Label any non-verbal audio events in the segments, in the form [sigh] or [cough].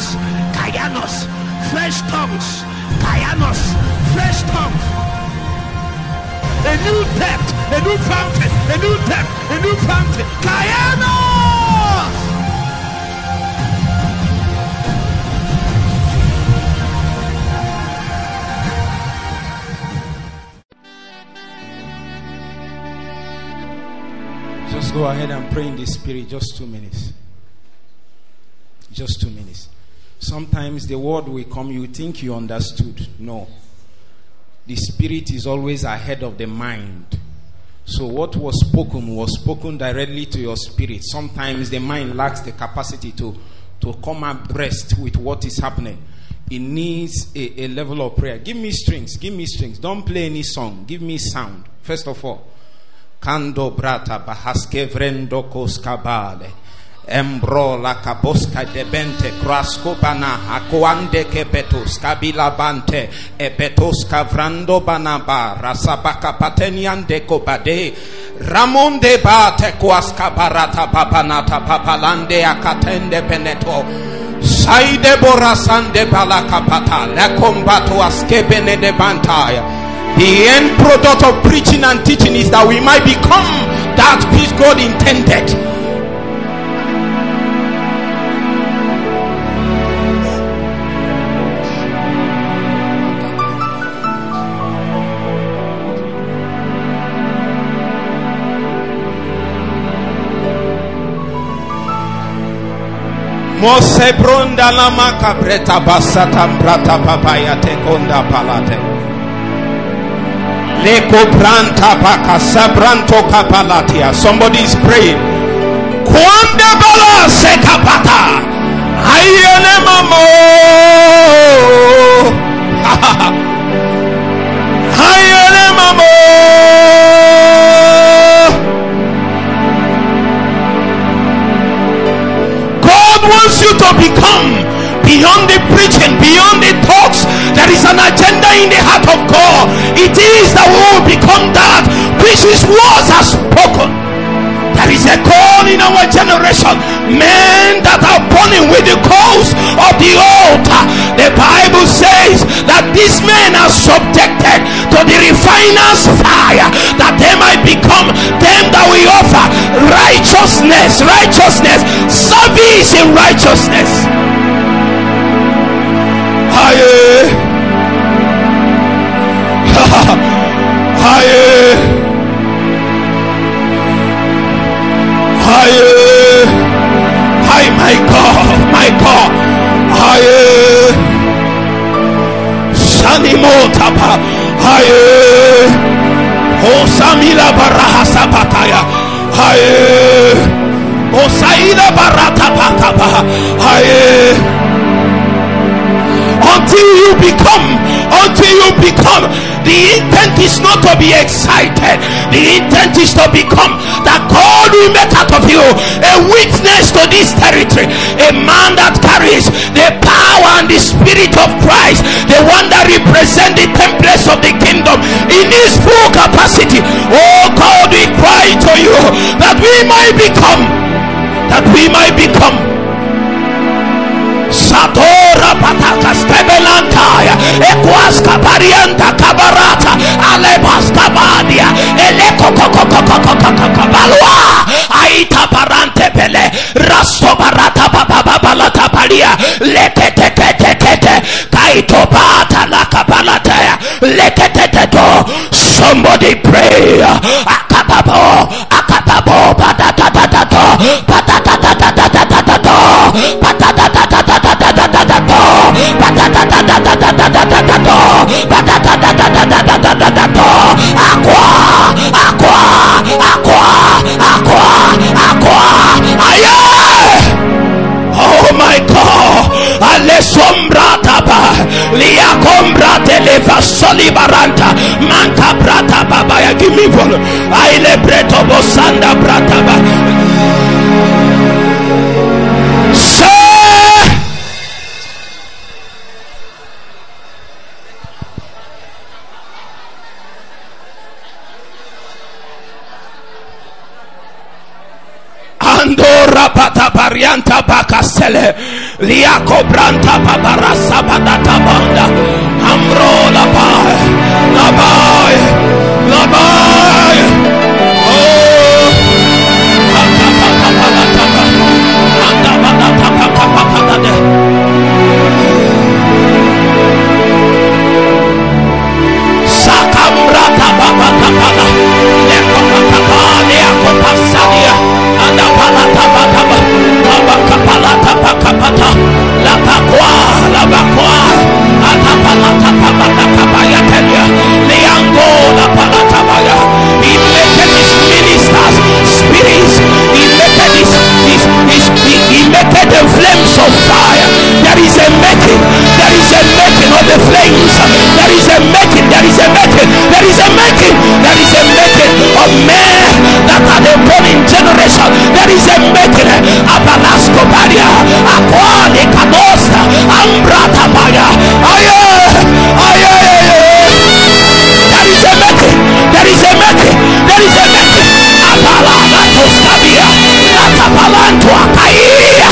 Kayanos, Kayanos, fresh tongues, Kayanos, fresh tongues. A new depth, a new fountain, a new depth, a new fountain. Kayanos! Just go ahead and pray in the spirit, just two minutes. Just two minutes. Sometimes the word will come, you think you understood. No. The spirit is always ahead of the mind. So, what was spoken was spoken directly to your spirit. Sometimes the mind lacks the capacity to, to come abreast with what is happening. It needs a, a level of prayer. Give me strings. Give me strings. Don't play any song. Give me sound. First of all. Kando brata bahaske vrendo koskabale. Embro la kabosca de bente crasco bana akoande ke betos kabila bante e betos kavrando banaba rasabaka pateniande kobade Ramon de bate kwaska barata papanata papalande akatende beneto. Saide borasande balakapata la combato askebene de bantaya the end product of preaching and teaching is that we might become that which God intended. Mose bronda lama kabreta basatam brata papaya te tekonda palate. Leko branta baka sabranto kapalatia. Somebody is praying. Kwande bala sekapata. Ayene mamo. Ayene [laughs] mamo. God wants you to become beyond the preaching, beyond the talks. There is an agenda in the heart of God. It is that we will become that which His words are spoken. There is a call in our generation. Men that are burning with the coals of the altar. The Bible says that these men are subjected to the refiner's fire that they might become them that we offer righteousness, righteousness, service in righteousness. Aye. [laughs] Aye. Aye. Aye, my God, my God. Osamila until you become until you become the intent is not to be excited. The intent is to become that god will make out of you a witness to this territory a man that carries the power and the spirit of christ the one that represents the templates of the kingdom in his full capacity. Oh god we cry to you that we might become that we might become. Sadora pataka stebelantaya ekwaska varianta kabarata. Alebas kabadia eleko kabalwa aita barante pele rasto barata babalata palia lekete kete kete kaito bata la kabalata lekete to somebody pray akababo akababo patata patata Acqua, acqua, acqua, acqua, acqua. Aie! Lia comprate le fassoli baranta, manca brata baba, give me one. Ai le breto bossanda brata parianta bakasele liako branta babarasa badatabanda amro labai ba. Of fire. There is a making, there is a making of the flames. There is a making, there is a making, there is a making, there is a making of men that are the born in generation. There is a making. Abalasco Baria, Aquani Cadosta, Ambrata Baya. Aye, aye, aye. There is a making, there is a making, there is a making. Apalana Toscabia, Atapalanto, Caia,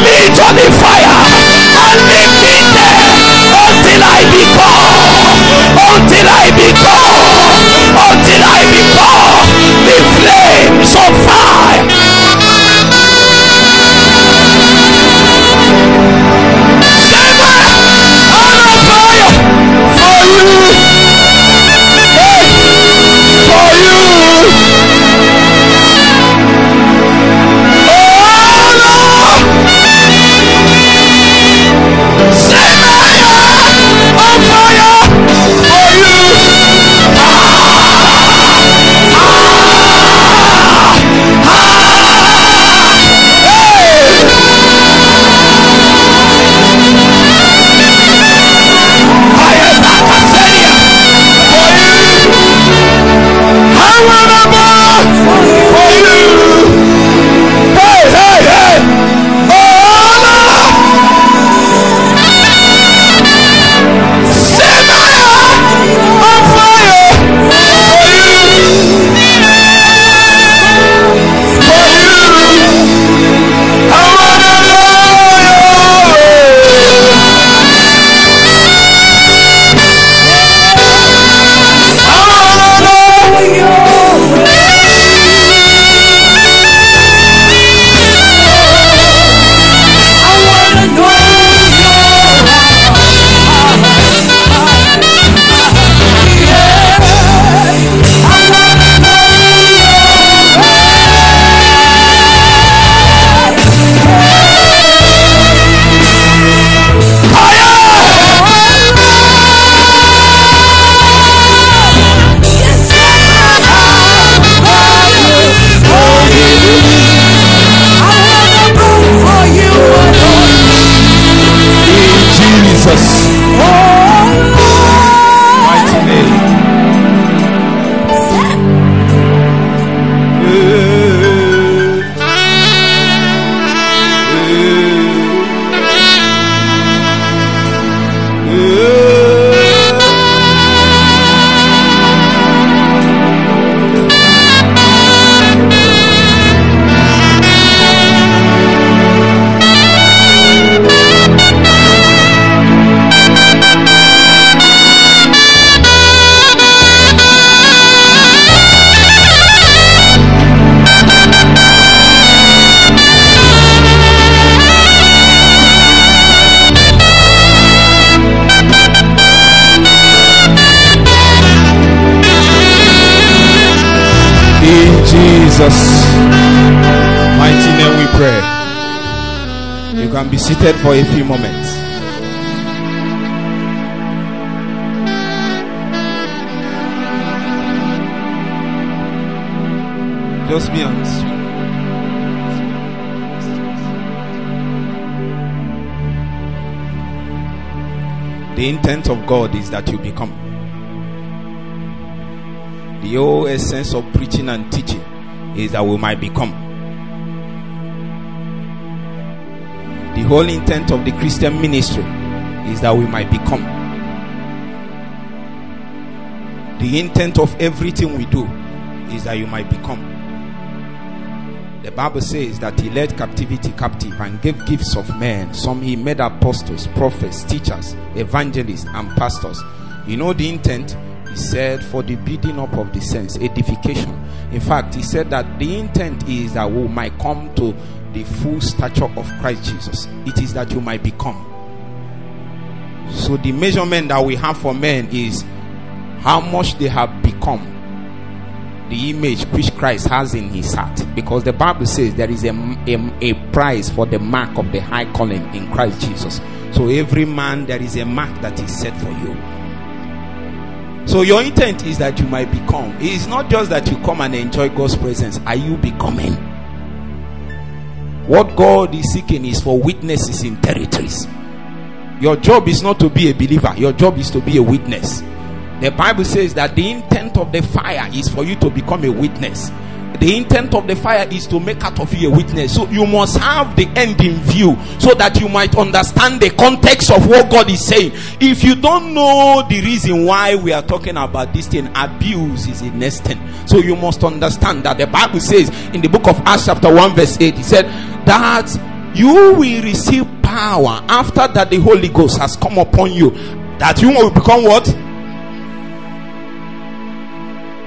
me into the fire and leave me there until I become, until I become, until I become the flames of fire. Jesus' mighty name we pray. You can be seated for a few moments. Just be honest. The intent of God is that you become. The whole essence of preaching and teaching is that we might become. The whole intent of the Christian ministry is that we might become. The intent of everything we do is that you might become. The Bible says that he led captivity captive and gave gifts of men. Some he made apostles, prophets, teachers, evangelists, and pastors. You know the intent? Said, for the building up of the saints, edification. In fact, he said that the intent is that we might come to the full stature of Christ Jesus. It is that you might become. So the measurement that we have for men is how much they have become the image which Christ has in his heart. Because the Bible says there is a, a, a, price for the mark of the high calling in Christ Jesus. So every man, there is a mark that is set for you. So your intent is that you might become. It is not just that you come and enjoy God's presence. Are you becoming? What God is seeking is for witnesses in territories. Your job is not to be a believer, your job is to be a witness. The Bible says that the intent of the fire is for you to become a witness. The intent of the fire is to make out of you a witness. So you must have the end in view so that you might understand the context of what God is saying. If you don't know the reason why we are talking about this thing, abuse is a next thing. So you must understand that the Bible says in the book of Acts, chapter 1, verse 8, it said that you will receive power after that the Holy Ghost has come upon you. That you will become what?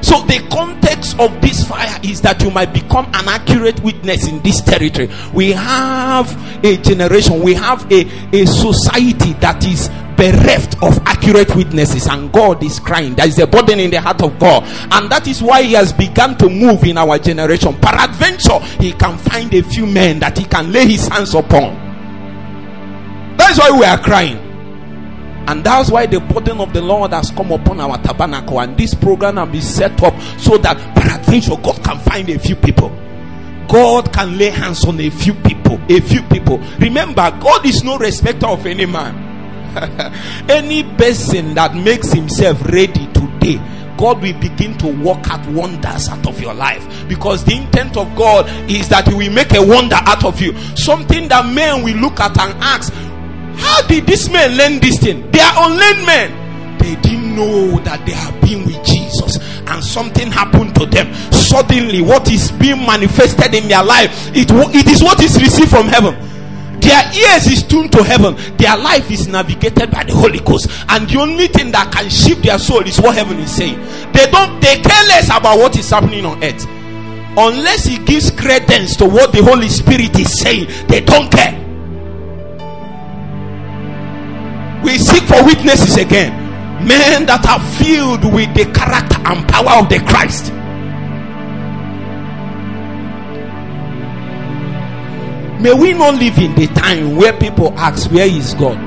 So, the context of this fire is that you might become an accurate witness in this territory. We have a generation, we have a, a society that is bereft of accurate witnesses, and God is crying. There is a burden in the heart of God, and that is why He has begun to move in our generation. Peradventure, He can find a few men that He can lay His hands upon. That is why we are crying. And that's why the burden of the Lord has come upon our tabernacle. And this program has been set up so that peradventure God can find a few people. God can lay hands on a few people. A few people. Remember, God is no respecter of any man. [laughs] any person that makes himself ready today God will begin to work out wonders out of your life because the intent of God is that He will make a wonder out of you. Something that men will look at and ask, how did this man learn this thing? They are unlearned men. They didn't know that they have been with Jesus and something happened to them. Suddenly, what is being manifested in their life, it, it is what is received from heaven. Their ears is tuned to heaven. Their life is navigated by the Holy Ghost. And the only thing that can shift their soul is what heaven is saying. They don't they care less about what is happening on earth. Unless he gives credence to what the Holy Spirit is saying, they don't care. We seek for witnesses again men that are filled with the character and power of the Christ. May we not live in the time where people ask, Where is God?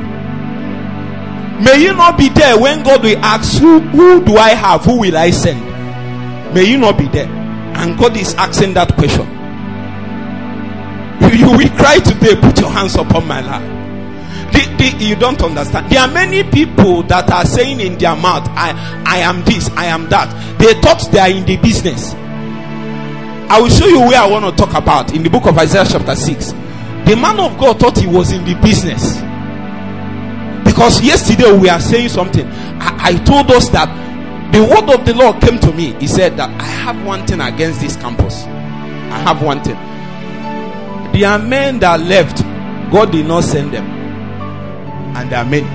May you not be there when God will ask, Who, who do I have? Who will I send? May you not be there. And God is asking that question. You will cry today, put your hands upon my life the, the, you don't understand. There are many people that are saying in their mouth, I, I am this, I am that. They thought they are in the business. I will show you where I want to talk about in the book of Isaiah, chapter 6. The man of God thought he was in the business. Because yesterday we are saying something. I, I told us that the word of the Lord came to me. He said that I have one thing against this campus. I have one thing. There are men that left, God did not send them and there are many.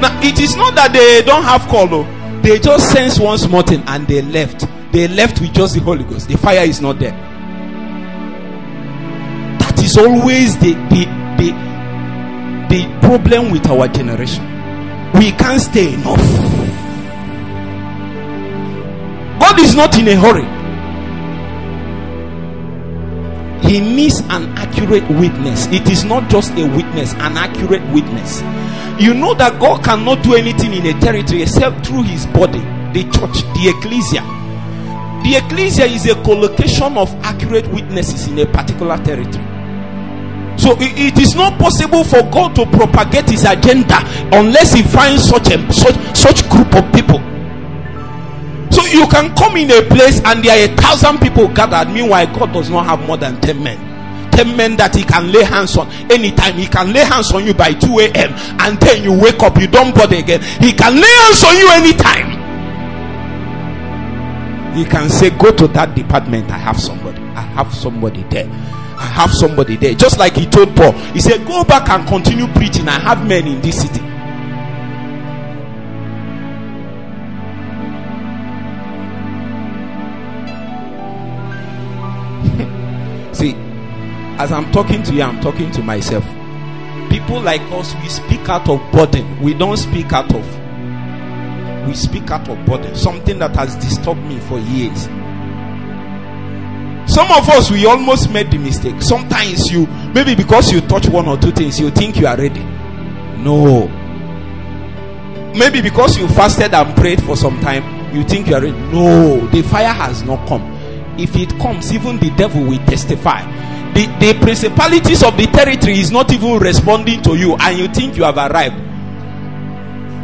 Now, it is not that they don't have call, though. they just sense one small thing and they left. They left with just the Holy Ghost. The fire is not there. That is always the the the, the problem with our generation. We can't stay enough. God is not in a hurry. He needs an accurate witness. It is not just a witness, an accurate witness. You know that God cannot do anything in a territory except through his body, the church, the ecclesia. The ecclesia is a collocation of accurate witnesses in a particular territory. So it is not possible for God to propagate his agenda unless he finds such a such, such group of people you can come in a place and there are a thousand people gathered. Meanwhile, God does not have more than ten men. ten men that he can lay hands on anytime. He can lay hands on you by 2 a.m. and then you wake up, you don't bother again. He can lay hands on you anytime. He can say, Go to that department. I have somebody. I have somebody there. I have somebody there. Just like he told Paul, he said, Go back and continue preaching. I have men in this city. As I'm talking to you, I'm talking to myself. People like us, we speak out of burden. We don't speak out of we speak out of burden. Something that has disturbed me for years. Some of us we almost made the mistake. Sometimes you maybe because you touch one or two things, you think you are ready. No. Maybe because you fasted and prayed for some time, you think you are ready. No, the fire has not come if it comes, even the devil will testify. The, the principalities of the territory is not even responding to you, and you think you have arrived.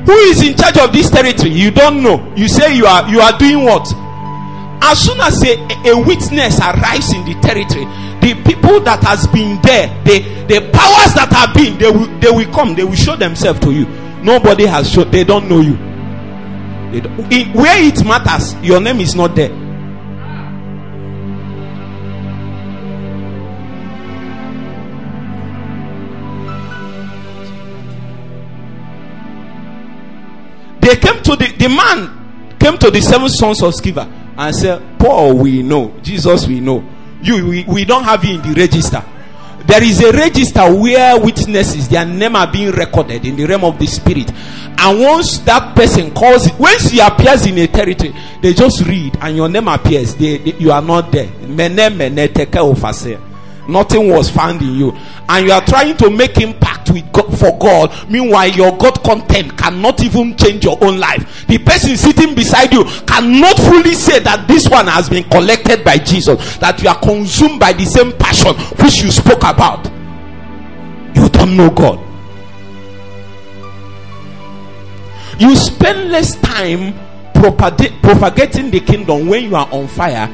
Who is in charge of this territory? You don't know. You say you are you are doing what? As soon as a, a witness arrives in the territory, the people that has been there, the, the powers that have been, they will they will come, they will show themselves to you. Nobody has shown, they don't know you. Don't, in, where it matters, your name is not there. To the the man came to the seven sons of Sceva and said, Paul, we know, Jesus, we know. You we, we don't have you in the register. There is a register where witnesses, their name are being recorded in the realm of the spirit. And once that person calls, once he appears in a territory, they just read and your name appears. They, they, you are not there. Nothing was found in you. And you are trying to make impact with God, for God. Meanwhile your God content cannot even change your own life. The person sitting beside you cannot fully say that this one has been collected by Jesus that you are consumed by the same passion which you spoke about. You don't know God. You spend less time propagating the kingdom when you are on fire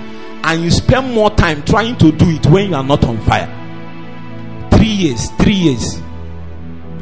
and you spend more time trying to do it when you are not on fire. Three years, three years.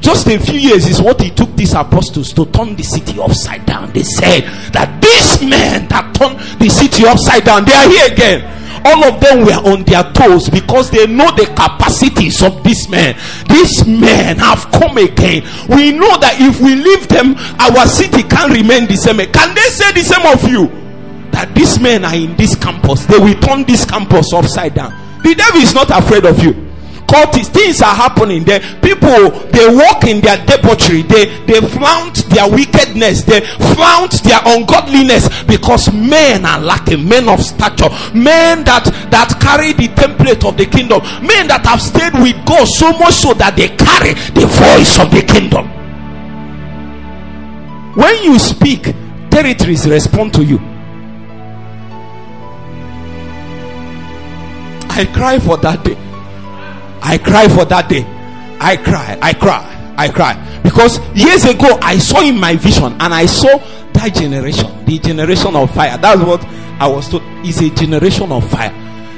Just a few years is what it took these apostles to turn the city upside down. They said that these men that turned the city upside down, they are here again. All of them were on their toes because they know the capacities of this men. These men have come again. We know that if we leave them, our city can't remain the same. Can they say the same of you? That these men are in this campus, they will turn this campus upside down. The devil is not afraid of you. Cultists, things are happening there. People they walk in their debauchery, they they flaunt their wickedness, they flaunt their ungodliness because men are lacking, men of stature, men that that carry the template of the kingdom, men that have stayed with God so much so that they carry the voice of the kingdom. When you speak, territories respond to you. I cry for that day. I cry for that day. I cry, I cry, I cry. Because years ago I saw in my vision and I saw that generation, the generation of fire. That's what I was told is a generation of fire.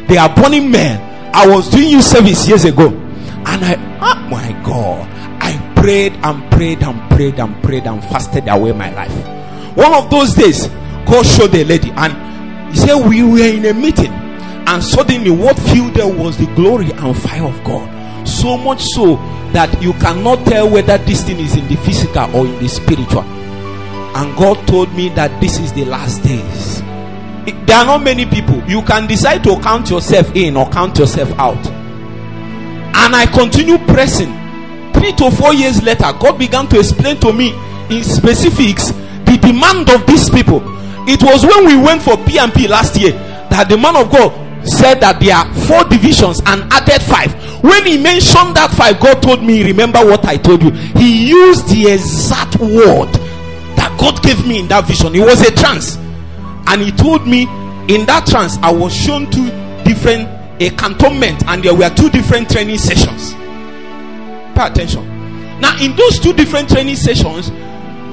They are burning men. I was doing you service years ago, and I, oh my God, I prayed and prayed and prayed and prayed and fasted away my life. One of those days, God showed the lady, and he said, We were in a meeting and suddenly what filled there was the glory and fire of God. So much so that you cannot tell whether this thing is in the physical or in the spiritual. And God told me that this is the last days. It, there are not many people. You can decide to count yourself in or count yourself out. And I continue pressing. Three to four years later, God began to explain to me in specifics the demand of these people. It was when we went for PMP last year that the man of God said that there are four divisions and added five. When he mentioned that five, God told me, Remember what I told you. He used the exact word that God gave me in that vision. It was a trance. And he told me in that trance, I was shown two different a cantonment, and there were two different training sessions. Pay attention. Now, in those two different training sessions,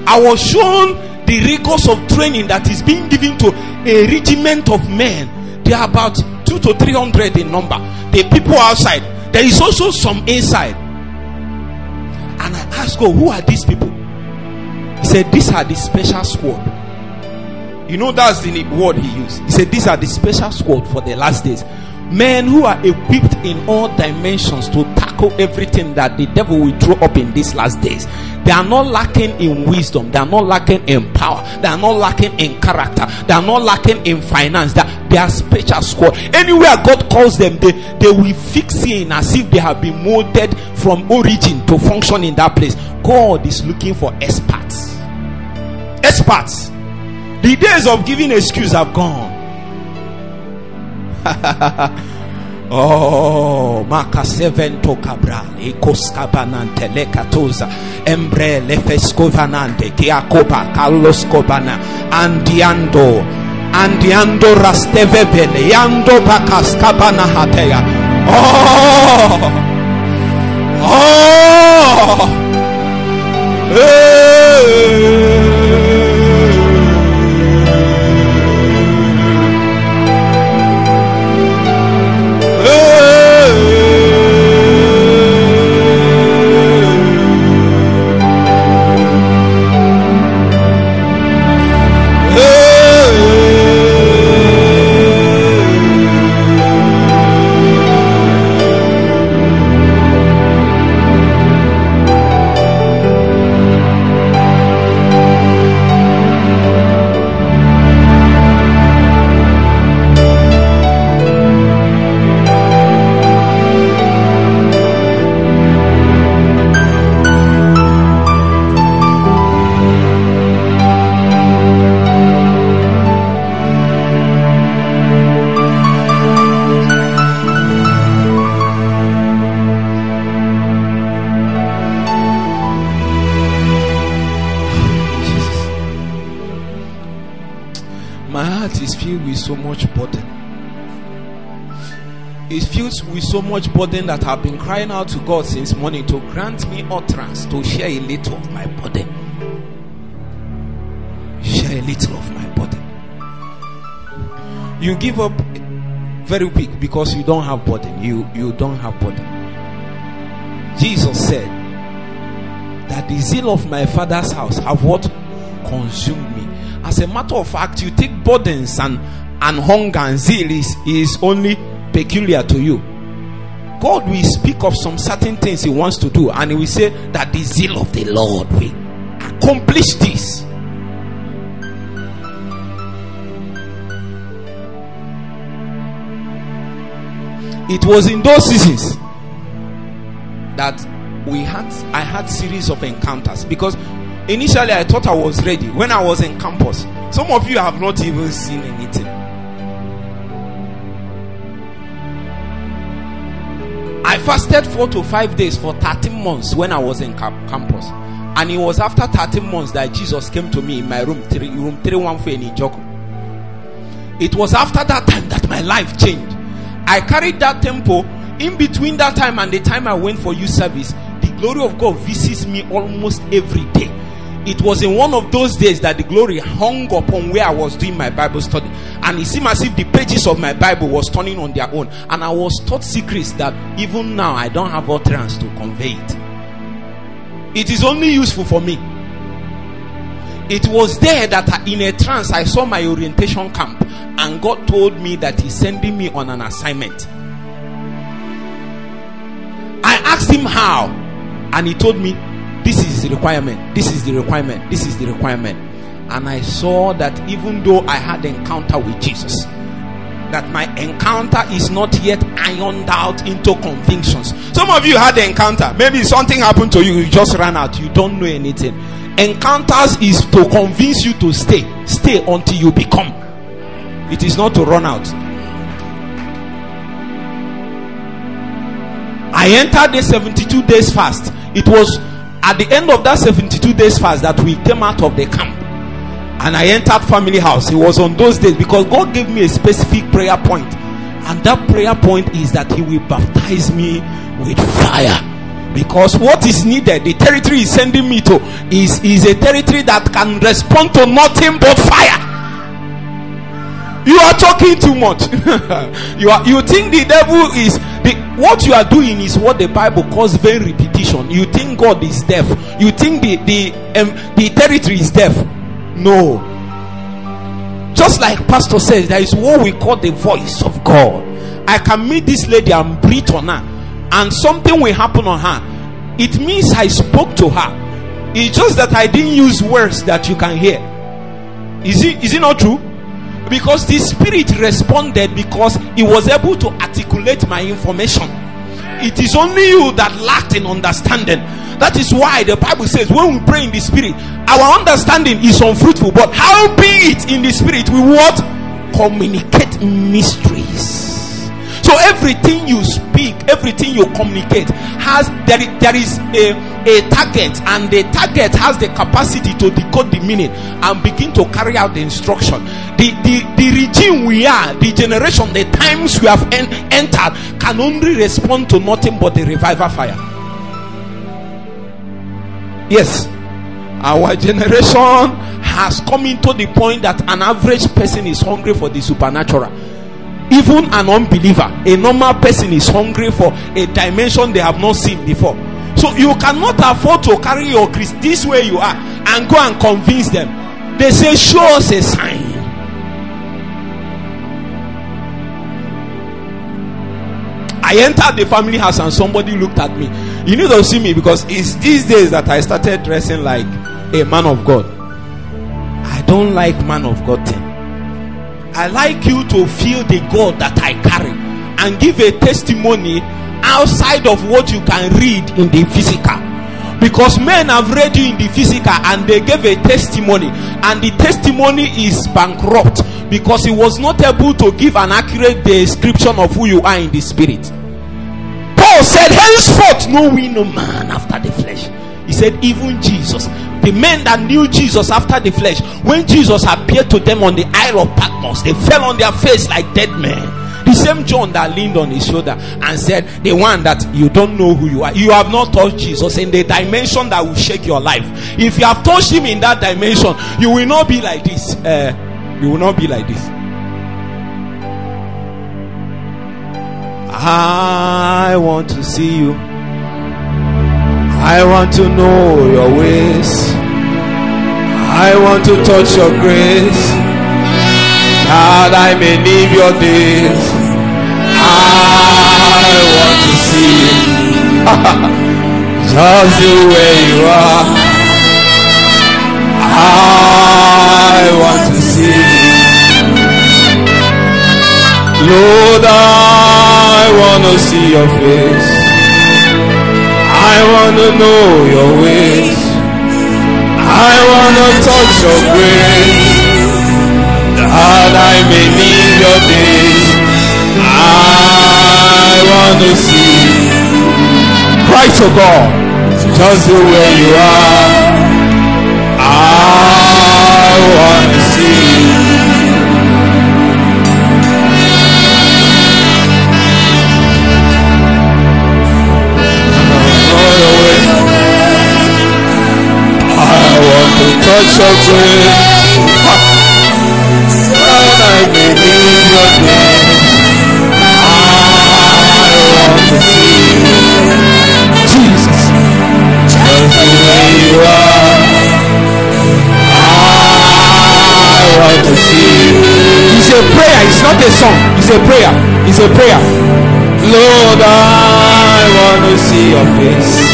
I was shown the rigors of training that is being given to a regiment of men. They are about two to three hundred in number. The people outside There is also some inside. And I asked God, who are these people? He said, These are the special squad. You know, that's the word he used. He said, These are the special squad for the last days. Men who are equipped in all dimensions to tackle everything that the devil will throw up in these last days. They are not lacking in wisdom, they are not lacking in power, they are not lacking in character, they are not lacking in finance. They are, they are special squad. Anywhere God calls them, they, they will fix in as if they have been molded from origin to function in that place. God is looking for experts. Experts. The days of giving excuse have gone. [laughs] oh, Maka Sevento Cabral, Ecos Cabanante, Lecatosa, Embre, Lefescovanante, Kiacoba, Carlos Cobana, Andiando, Andiando Rastevebele, Yando Bacas Cabana Hatea. Oh, that I've been crying out to God since morning to grant me utterance to share a little of my burden. Share a little of my burden. You give up very quick because you don't have burden. You you don't have burden. Jesus said that the zeal of my father's house have what consumed me. As a matter of fact, you take burdens and and hunger and zeal is, is only peculiar to you. God will speak of some certain things He wants to do, and He will say that the zeal of the Lord will accomplish this. It was in those seasons that we had I had series of encounters because initially I thought I was ready when I was in campus. Some of you have not even seen anything. Fasted four to five days for 13 months when I was in campus. And it was after 13 months that Jesus came to me in my room, three, room 314 in Joko. It was after that time that my life changed. I carried that tempo in between that time and the time I went for youth service. The glory of God visits me almost every day it was in one of those days that the glory hung upon where I was doing my Bible study. And it seemed as if the pages of my Bible was turning on their own. And I was taught secrets that even now I don't have utterance to convey it. It is only useful for me. It was there that in a trance I saw my orientation camp, and God told me that He's sending me on an assignment. I asked Him how, and He told me this is the requirement. This is the requirement. This is the requirement. And i saw that even though i had encounter with jesus that my encounter is not yet ironed out into convictions. Some of you had encounter. Maybe something happened to you. You just ran out. You don't know anything. Encounters is to convince you to stay. Stay until you become. It is not to run out. I entered the 72 days fast. It was at the end of that 72 days fast that we came out of the camp and I entered family house. It was on those days because God gave me a specific prayer point, and that prayer point is that He will baptize me with fire. Because what is needed, the territory He's sending me to, is, is a territory that can respond to nothing but fire. You are talking too much. [laughs] you are you think the devil is the what you are doing is what the Bible calls vain repetition. You think God is deaf. You think the the um, the territory is deaf. No. Just like Pastor says, there is what we call the voice of God. I can meet this lady and breathe on her, and something will happen on her. It means I spoke to her. It's just that I didn't use words that you can hear. Is it is it not true? Because the spirit responded because he was able to articulate my information. It is only you that lacked in understanding. That is why the Bible says when we pray in the spirit, our understanding is unfruitful. But how be it in the spirit, we what? Communicate mysteries. So everything you speak, everything you communicate has there, there is a, a target, and the target has the capacity to decode the meaning and begin to carry out the instruction. The the, the regime we are, the generation, the times we have en- entered can only respond to nothing but the revival fire. Yes, our generation has come into the point that an average person is hungry for the supernatural even an unbeliever, a normal person is hungry for a dimension they have not seen before. So you cannot afford to carry your Christ this way you are and go and convince them. They say, Show us a sign. I entered the family house and somebody looked at me. You need to see me because it's these days that I started dressing like a man of God. I don't like man of God thing. I like you to feel the God that I carry and give a testimony outside of what you can read in the physical. Because men have read you in the physical and they gave a testimony, and the testimony is bankrupt because he was not able to give an accurate description of who you are in the spirit. Paul said, Henceforth, know we no man after the flesh. He said, Even Jesus, the men that knew Jesus after the flesh, when Jesus appeared to them on the Isle of Patmos, they fell on their face like dead men. The same John that leaned on his shoulder and said, The one that you don't know who you are, you have not touched Jesus in the dimension that will shake your life. If you have touched him in that dimension, you will not be like this. Uh, you will not be like this. I want to see you. I want to know your ways. I want to touch your grace that I may live your days. I want to see you just the way you are. I want to see you. Lord, I want to see your face. I want to know your ways. I want to touch your grace that I may live your days. I want to see cry to God just the way you are. I want to see know way. I want to touch your grace. That I live your days. Jesus. Just the way you are. I want to see. It's a prayer, it's not a song. It's a prayer. It's a prayer. Lord, I want to see your face.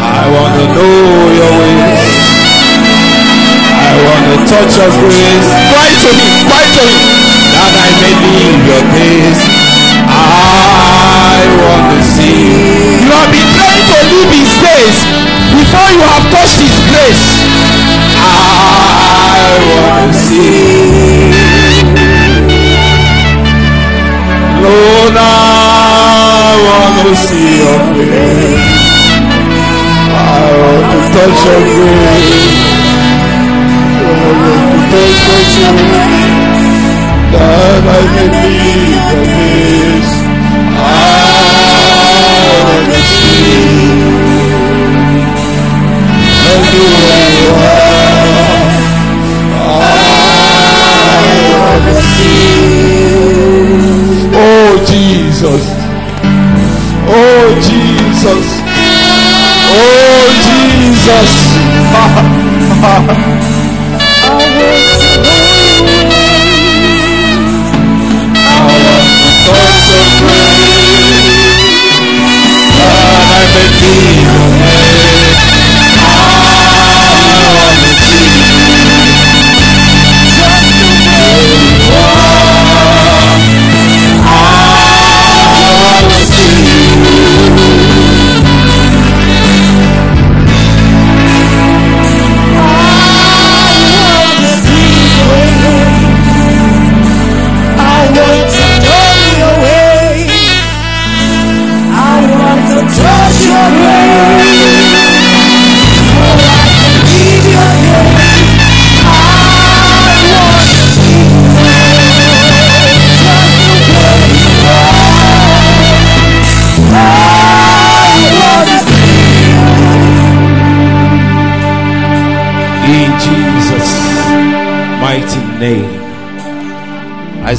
I want to know your ways. I want to touch your grace. Cry to me, cry to me, that I may live your days. I want to see you. Have been trying to live his days before you have touched his grace. I want to see. Lord, I want to see your face. I want to touch your grace. I want to touch your grace. That I may live Jesus. Oh Jesus. Oh Jesus. I I.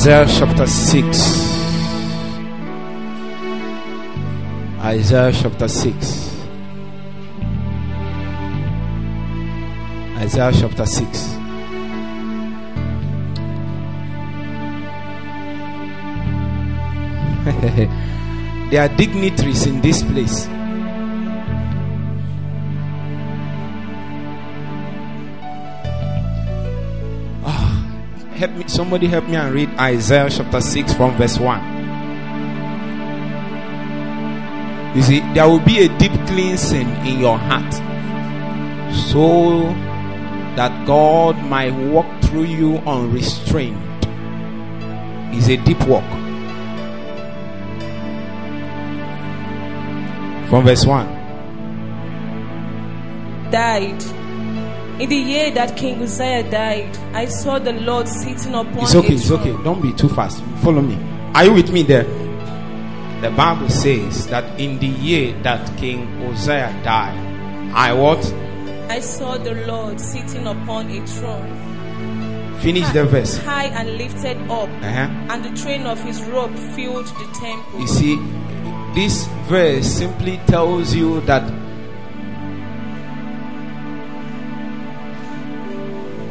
Isaiah chapter 6. Isaiah chapter 6. Isaiah chapter 6. [laughs] there are dignitaries in this place. Help me, somebody help me and read Isaiah chapter 6 from verse 1. You see, there will be a deep cleansing in your heart so that God might walk through you unrestrained. Is a deep walk. From verse 1. died. In the year that King Uzziah died, I saw the Lord sitting upon it. It's okay, it's okay. Don't be too fast. Follow me. Are you with me there? The Bible says that in the year that King Uzziah died, I what? I saw the Lord sitting upon a throne, Finish the verse. high and lifted up, Uh-huh. and the train of his robe filled the temple. You see, this verse simply tells you that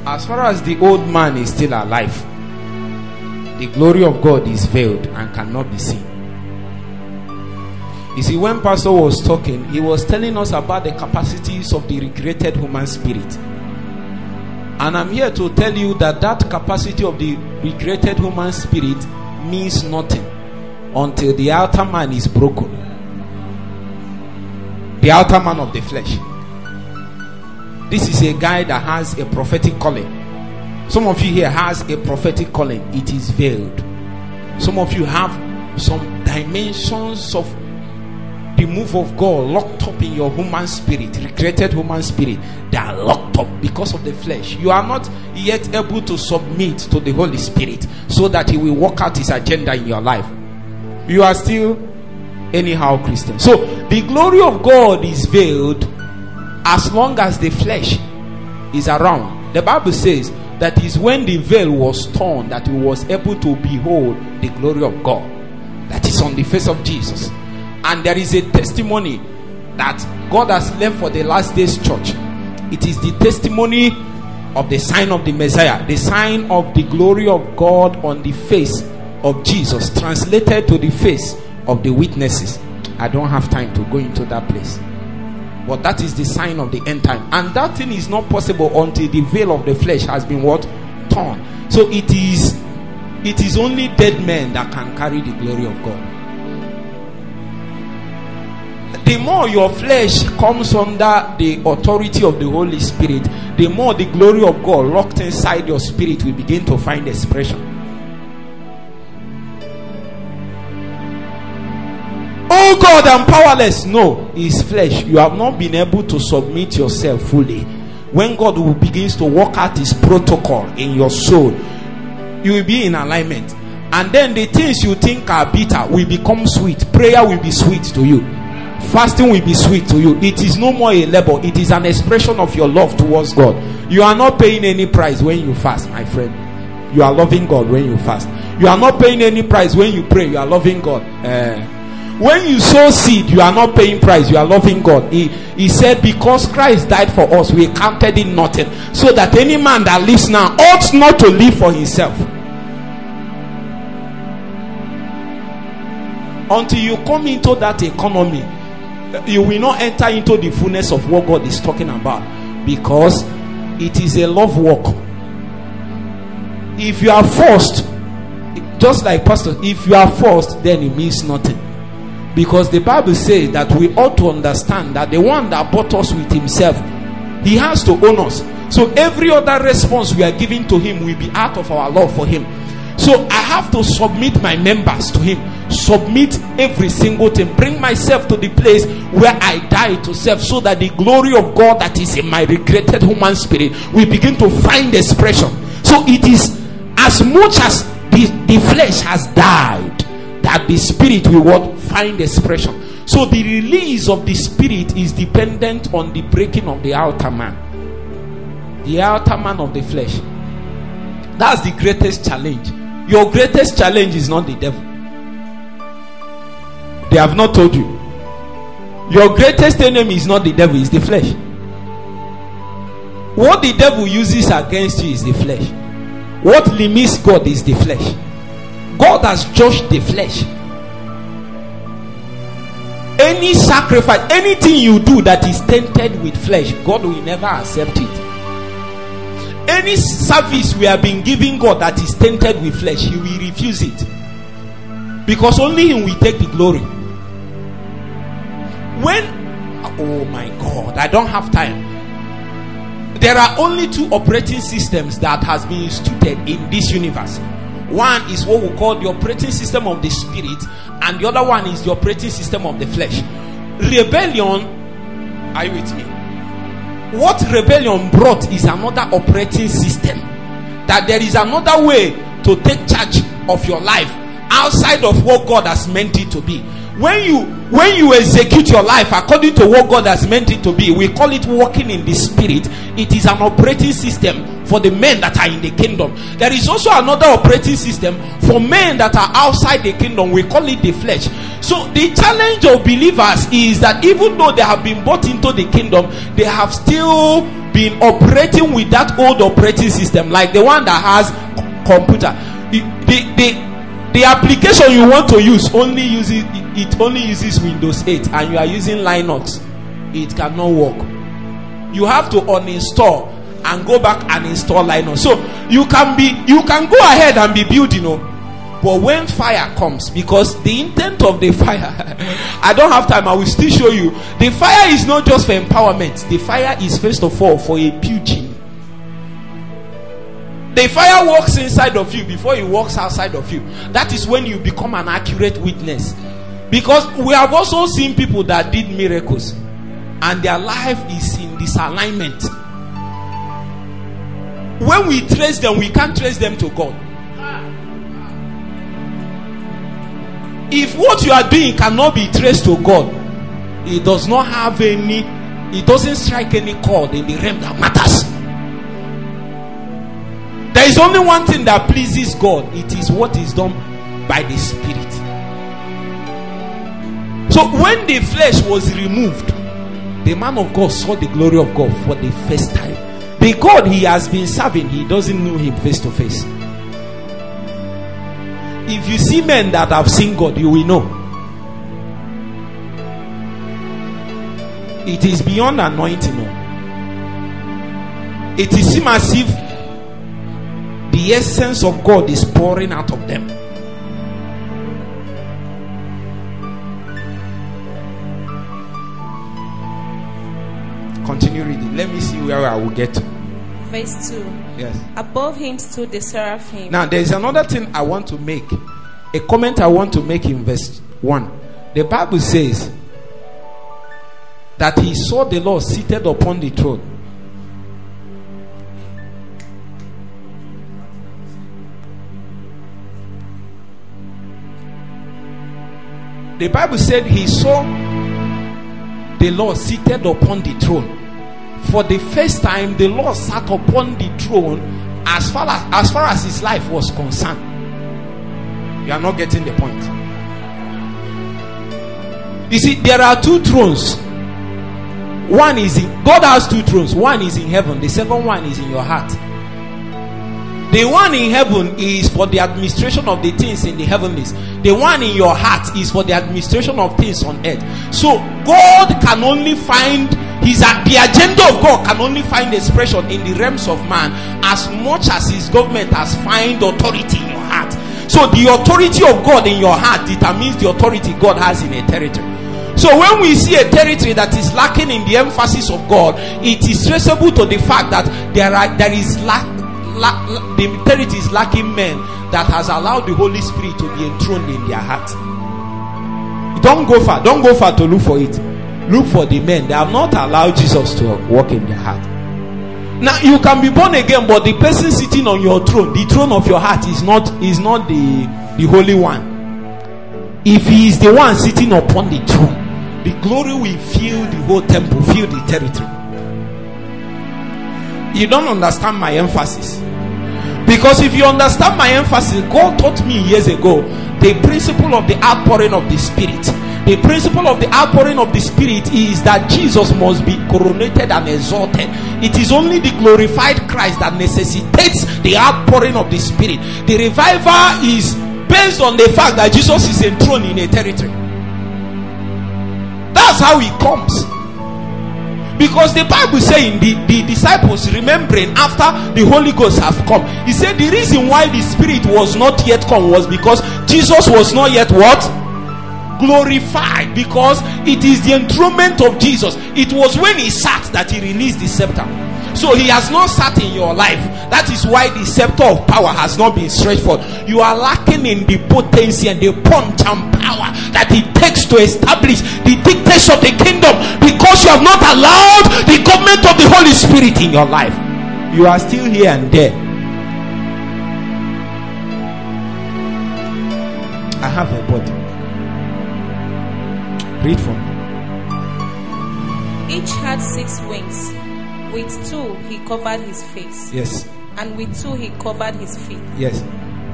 as far as the old man is still alive, the glory of God is veiled and cannot be seen. You see, when Pastor was talking, he was telling us about the capacities of the recreated human spirit. And I'm here to tell you that that capacity of the recreated human spirit means nothing until the outer man is broken. The outer man of the flesh. This is a guy that has a prophetic calling. Some of you here has a prophetic calling. It is veiled. Some of you have some dimensions of the move of God locked up in your human spirit, recreated human spirit. They are locked up because of the flesh. You are not yet able to submit to the Holy Spirit so that He will work out His agenda in your life. You are still anyhow Christian. So the glory of God is veiled as long as the flesh is around. The Bible says that is when the veil was torn that he was able to behold the glory of God that is on the face of Jesus. And there is a testimony that God has left for the last days church. It is the testimony of the sign of the Messiah, the sign of the glory of God on the face of Jesus, translated to the face of the witnesses. I don't have time to go into that place. But that is the sign of the end time. And that thing is not possible until the veil of the flesh has been what? Torn. So it is it is only dead men that can carry the glory of God. The more your flesh comes under the authority of the Holy Spirit, the more the glory of God locked inside your spirit will begin to find expression. Oh God, I'm powerless. No, it's flesh. You have not been able to submit yourself fully. When God will begins to work out his protocol in your soul, you will be in alignment. And then the things you think are bitter will become sweet. Prayer will be sweet to you. Fasting will be sweet to you. It is no more a label, it is an expression of your love towards God. You are not paying any price when you fast, my friend. You are loving God when you fast. You are not paying any price when you pray. You are loving God. Eh. When you sow seed, you are not paying price, you are loving God. He, he said, Because Christ died for us, we counted it nothing. So that any man that lives now ought not to live for himself. Until you come into that economy, you will not enter into the fullness of what God is talking about because it is a love walk. If you are forced, just like pastor, if you are forced, then it means nothing. Because the Bible says that we ought to understand that the one that bought us with himself, he has to own us. So every other response we are giving to him will be out of our love for him. So I have to submit my members to him submit every single thing, bring myself to the place where I die to self, so that the glory of God that is in my recreated human spirit will begin to find expression. So it is as much as the, the flesh has died, that the spirit will what find expression. So the release of the spirit is dependent on the breaking of the outer man, the outer man of the flesh. That's the greatest challenge. Your greatest challenge is not the devil. They have not told you. Your greatest enemy is not the devil, it's the flesh. What the devil uses against you is the flesh. What limits God is the flesh. God has judged the flesh. Any sacrifice, anything you do that is tainted with flesh, God will never accept it. Any service we have been giving God that is tainted with flesh, He will refuse it. Because only Him will take the glory when oh my god i don't have time there are only two operating systems that has been instituted in this universe one is what we call the operating system of the spirit and the other one is the operating system of the flesh. Rebellion are you with me? What rebellion brought is another operating system. That there is another way to take charge of your life outside of what god has meant it to be when you when you execute your life according to what god has meant it to be we call it walking in the spirit. It is an operating system for the men that are in the kingdom. There is also another operating system for men that are outside the kingdom. We call it the flesh. So the challenge of believers is that even though they have been brought into the kingdom they have still been operating with that old operating system like the one that has computer. The, the, the the application you want to use only uses it only uses windows 8 and you are using linux. It cannot work. You have to uninstall and go back and install linux. So you can be you can go ahead and be building you know but when fire comes because the intent of the [laughs] fire i don't have time i will still show you. The fire is not just for empowerment. The fire is first of all for a purging the fire works inside of you before it works outside of you. That is when you become an accurate witness. Because we have also seen people that did miracles and their life is in disalignment. When we trace them, we can't trace them to God. If what you are doing cannot be traced to God, it does not have any, it doesn't strike any chord in the realm that matters. There is only one thing that pleases God it is what is done by the Spirit. So when the flesh was removed, the man of God saw the glory of God for the first time. The God he has been serving, he doesn't know him face to face. If you see men that have seen God, you will know. It is beyond anointing. It is seem as if the essence of God is pouring out of them. Continue reading. Let me see where I will get to. Verse 2. Yes. Above him stood the seraphim. Now, there is another thing I want to make. A comment I want to make in verse 1. The Bible says that he saw the Lord seated upon the throne The Bible said he saw the Lord seated upon the throne. For the first time, the Lord sat upon the throne as far as, as far as his life was concerned. You are not getting the point. You see, there are two thrones. One is in God has two thrones. One is in heaven, the second one is in your heart. The one in heaven is for the administration of the things in the heavenlies. The one in your heart is for the administration of things on earth. So God can only find his the agenda of God can only find expression in the realms of man as much as his government has find authority in your heart. So the authority of God in your heart determines the authority God has in a territory. So when we see a territory that is lacking in the emphasis of God, it is traceable to the fact that there are there is lack, lack the territory is lacking men that has allowed the Holy Spirit to be enthroned in their heart. Don't go far, don't go far to look for it. Look for the men that have not allowed Jesus to walk in their heart. Now you can be born again, but the person sitting on your throne, the throne of your heart, is not is not the the holy one. If he is the one sitting upon the throne, the glory will fill the whole temple, fill the territory. You don't understand my emphasis. Because if you understand my emphasis, God taught me years ago the principle of the outpouring of the Spirit. The principle of the outpouring of the Spirit is that Jesus must be coronated and exalted. It is only the glorified Christ that necessitates the outpouring of the Spirit. The revival is based on the fact that Jesus is enthroned in a territory. That's how he comes. Because the Bible saying the, the disciples remembering after the Holy Ghost have come, he said the reason why the Spirit was not yet come was because Jesus was not yet what? Glorified. Because it is the enthronement of Jesus. It was when he sat that he released the scepter. So he has not sat in your life. That is why the scepter of power has not been stretched forth. You are lacking in the potency and the punch and power that it takes to establish the dictates of the kingdom because you have not allowed the government of the Holy Spirit in your life. You are still here and there. I have a body. Read for me. Each had six wings. With two he covered his face. Yes. And with two he covered his feet. Yes.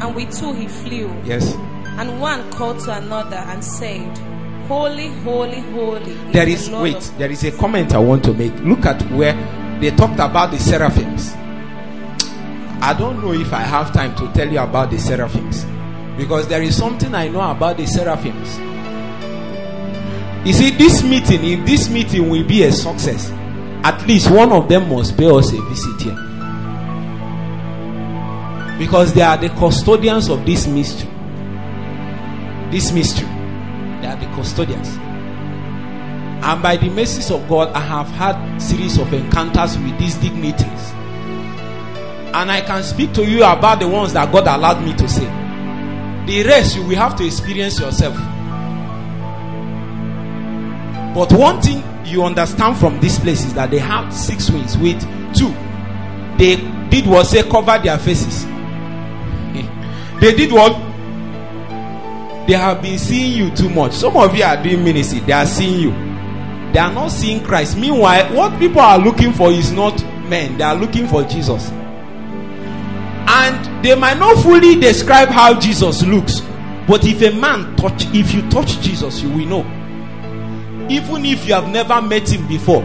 And with two he flew. Yes. And one called to another and said, Holy, holy, holy. There the wait, of- there is a comment I want to make. Look at where they talked about the seraphims. I don't know if I have time to tell you about the seraphims because there is something I know about the seraphims. You see, this meeting, if this meeting will be a success, at least one of them must pay us a visit here because they are the custodians of this mystery. This mystery, they are the custodians. And by the mercies of God, I have had series of encounters with these dignitaries. And I can speak to you about the ones that God allowed me to say. The rest you will have to experience yourself. But one thing you understand from this place is that they have six wings with two. They did what say cover their faces. [laughs] they did what? They have been seeing you too much. Some of you are doing ministry, they are seeing you. They are not seeing Christ. Meanwhile, what people are looking for is not men, they are looking for Jesus. And they might not fully describe how Jesus looks, but if a man touch, if you touch Jesus, you will know. Even if you have never met him before,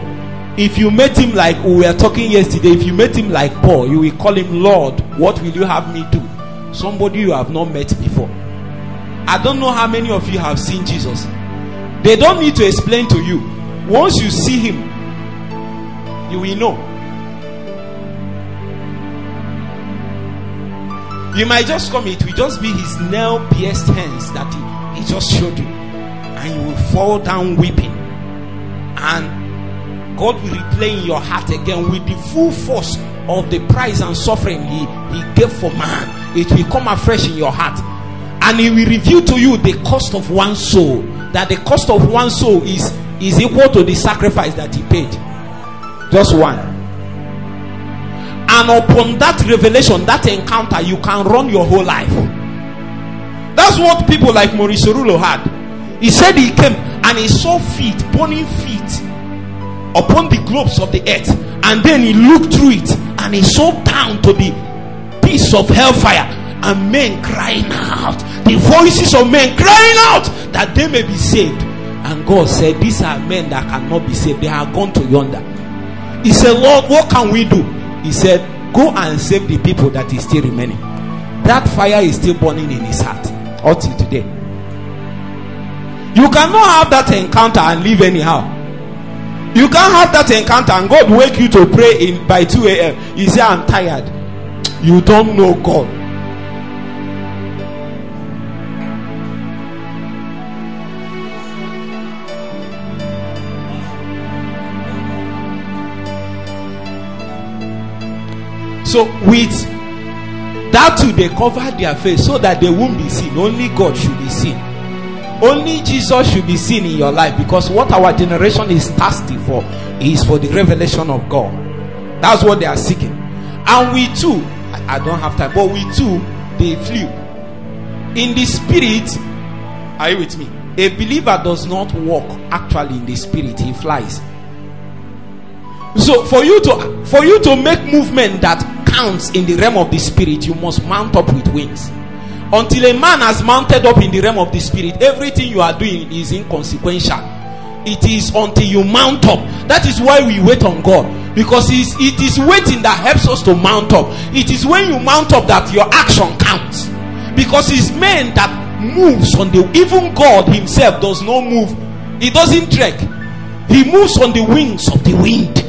if you met him like we were talking yesterday, if you met him like Paul, you will call him Lord. What will you have me do? Somebody you have not met before. I don't know how many of you have seen Jesus. They don't need to explain to you. Once you see him, you will know. You might just come, it will just be his nail pierced hands that he, he just showed you. And you will fall down weeping. And God will replay in your heart again with the full force of the price and suffering he, he gave for man. It will come afresh in your heart. And he will reveal to you the cost of one soul. That the cost of one soul is, is equal to the sacrifice that he paid. Just one. And upon that revelation, that encounter, you can run your whole life. That's what people like Morris Cerullo had. He said he came and he saw feet, burning feet upon the globes of the earth. And then he looked through it and he saw down to the piece of hellfire and men crying out. The voices of men crying out that they may be saved. And God said, These are men that cannot be saved. They are gone to yonder. He said, Lord, what can we do? He said, Go and save the people that is still remaining. That fire is still burning in his heart until today. You cannot have that encounter and live anyhow. You can't have that encounter and God wake you to pray in by 2 a.m. You say, I'm tired. You don't know God. So with that too, they cover their face so that they won't be seen. Only God should be seen. Only Jesus should be seen in your life because what our generation is thirsty for is for the revelation of God. That's what they are seeking. And we too, I don't have time, but we too, they flew. In the spirit, are you with me? A believer does not walk actually in the spirit, he flies. So for you to for you to make movement that counts in the realm of the spirit, you must mount up with wings. Until a man has mounted up in the realm of the spirit, everything you are doing is inconsequential. It is until you mount up. That is why we wait on God. Because it is waiting that helps us to mount up. It is when you mount up that your action counts. Because it's men that moves on the even God Himself does not move. He doesn't trek. He moves on the wings of the wind.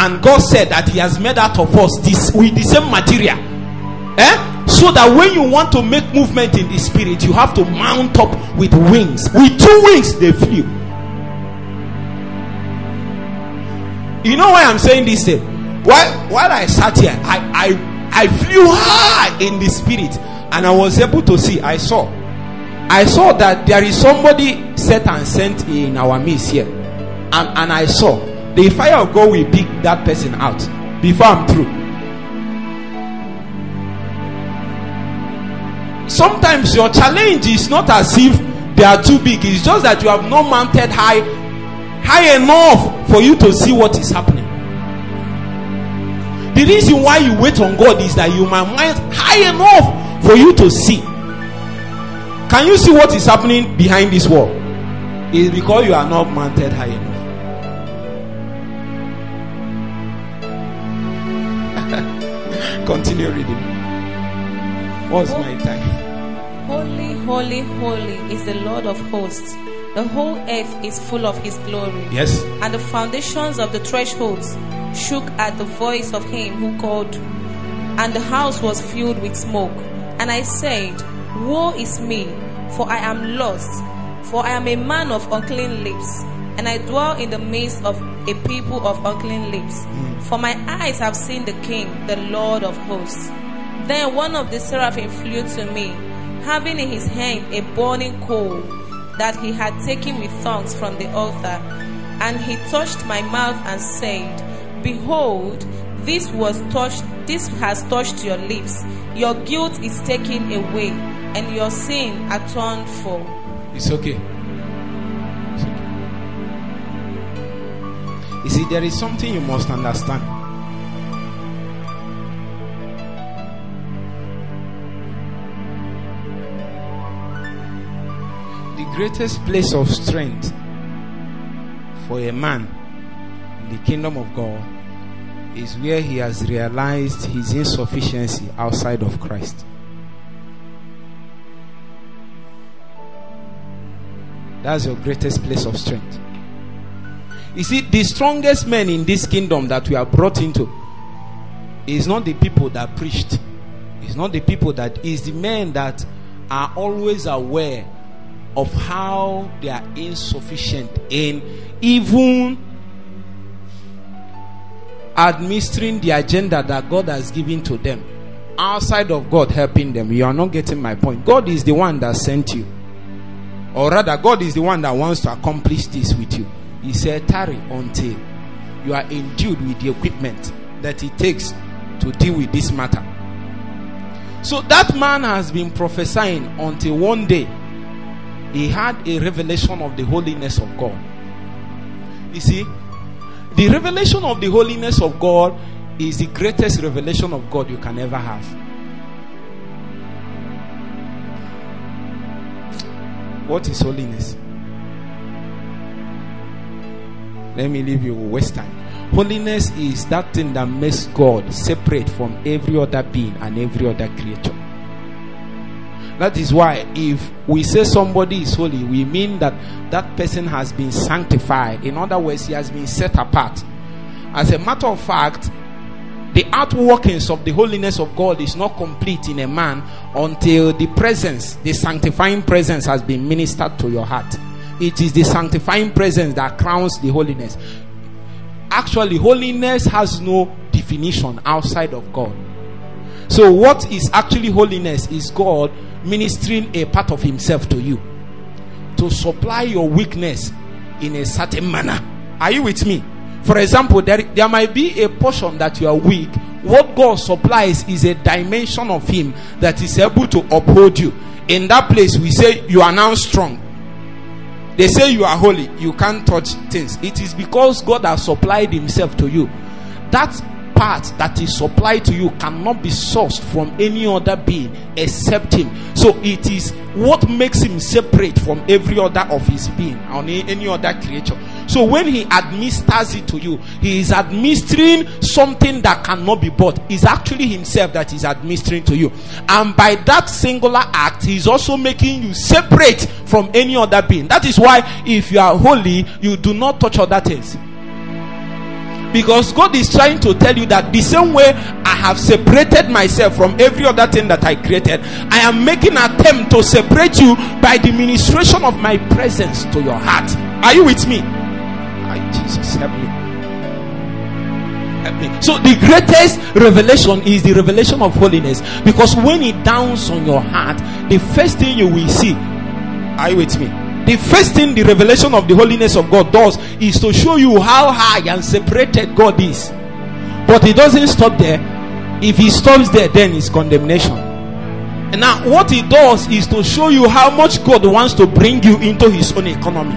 And God said that He has made out of us this with the same material. Eh? So that when you want to make movement in the spirit, you have to mount up with wings. With two wings, they flew. You know why I'm saying this thing? While while I sat here, I I I flew high in the spirit, and I was able to see. I saw, I saw that there is somebody set and sent in our midst here, and and I saw the fire of God will pick that person out before I'm through. Sometimes your challenge is not as if they are too big, it's just that you have not mounted high high enough for you to see what is happening. The reason why you wait on God is that you might mount high enough for you to see. Can you see what is happening behind this wall? It's because you are not mounted high enough. Continue reading. What's my time? Holy, holy, holy is the Lord of hosts. The whole earth is full of his glory. Yes. And the foundations of the thresholds shook at the voice of him who called, and the house was filled with smoke. And I said, Woe is me, for I am lost, for I am a man of unclean lips, and I dwell in the midst of a people of unclean lips. Mm. For my eyes have seen the King, the Lord of hosts. Then one of the seraphim flew to me, having in his hand a burning coal that he had taken with tongues from the altar. And he touched my mouth and said, Behold, this was touched this has touched your lips. Your guilt is taken away, and your sin atoned for. It's okay. You see, there is something you must understand. The greatest place of strength for a man in the kingdom of God is where he has realized his insufficiency outside of Christ. That's your greatest place of strength. You see, the strongest men in this kingdom that we are brought into is not the people that preached. It's not the people that is the men that are always aware of how they are insufficient in even administering the agenda that God has given to them outside of God helping them. You are not getting my point. God is the one that sent you, or rather, God is the one that wants to accomplish this with you. He said, Tarry until you are endued with the equipment that it takes to deal with this matter. So that man has been prophesying until one day he had a revelation of the holiness of God. You see, the revelation of the holiness of God is the greatest revelation of God you can ever have. What is holiness? Let me leave you waste time. Holiness is that thing that makes God separate from every other being and every other creature. That is why if we say somebody is holy, we mean that that person has been sanctified. In other words, he has been set apart. As a matter of fact, the outworkings of the holiness of God is not complete in a man until the presence, the sanctifying presence, has been ministered to your heart. It is the sanctifying presence that crowns the holiness. Actually, holiness has no definition outside of God. So, what is actually holiness is God ministering a part of Himself to you to supply your weakness in a certain manner. Are you with me? For example, there, there might be a portion that you are weak. What God supplies is a dimension of Him that is able to uphold you. In that place, we say you are now strong. They say you are holy, you can't touch things. It is because God has supplied Himself to you. That part that is supplied to you cannot be sourced from any other being except him. So it is what makes him separate from every other of his being or any other creature. So when he administers it to you he is administering something that cannot be bought. Is actually himself that is administering to you. And by that singular act he is also making you separate from any other being. That is why if you are holy you do not touch other things because God is trying to tell you that the same way I have separated myself from every other thing that I created, I am making an attempt to separate you by the ministration of my presence to your heart. Are you with me? Hi, Jesus, help me. Help me. So, the greatest revelation is the revelation of holiness because when it downs on your heart, the first thing you will see, are you with me? The first thing the revelation of the holiness of God does is to show you how high and separated God is. But it doesn't stop there. If he stops there, then it's condemnation. And now, what he does is to show you how much God wants to bring you into his own economy.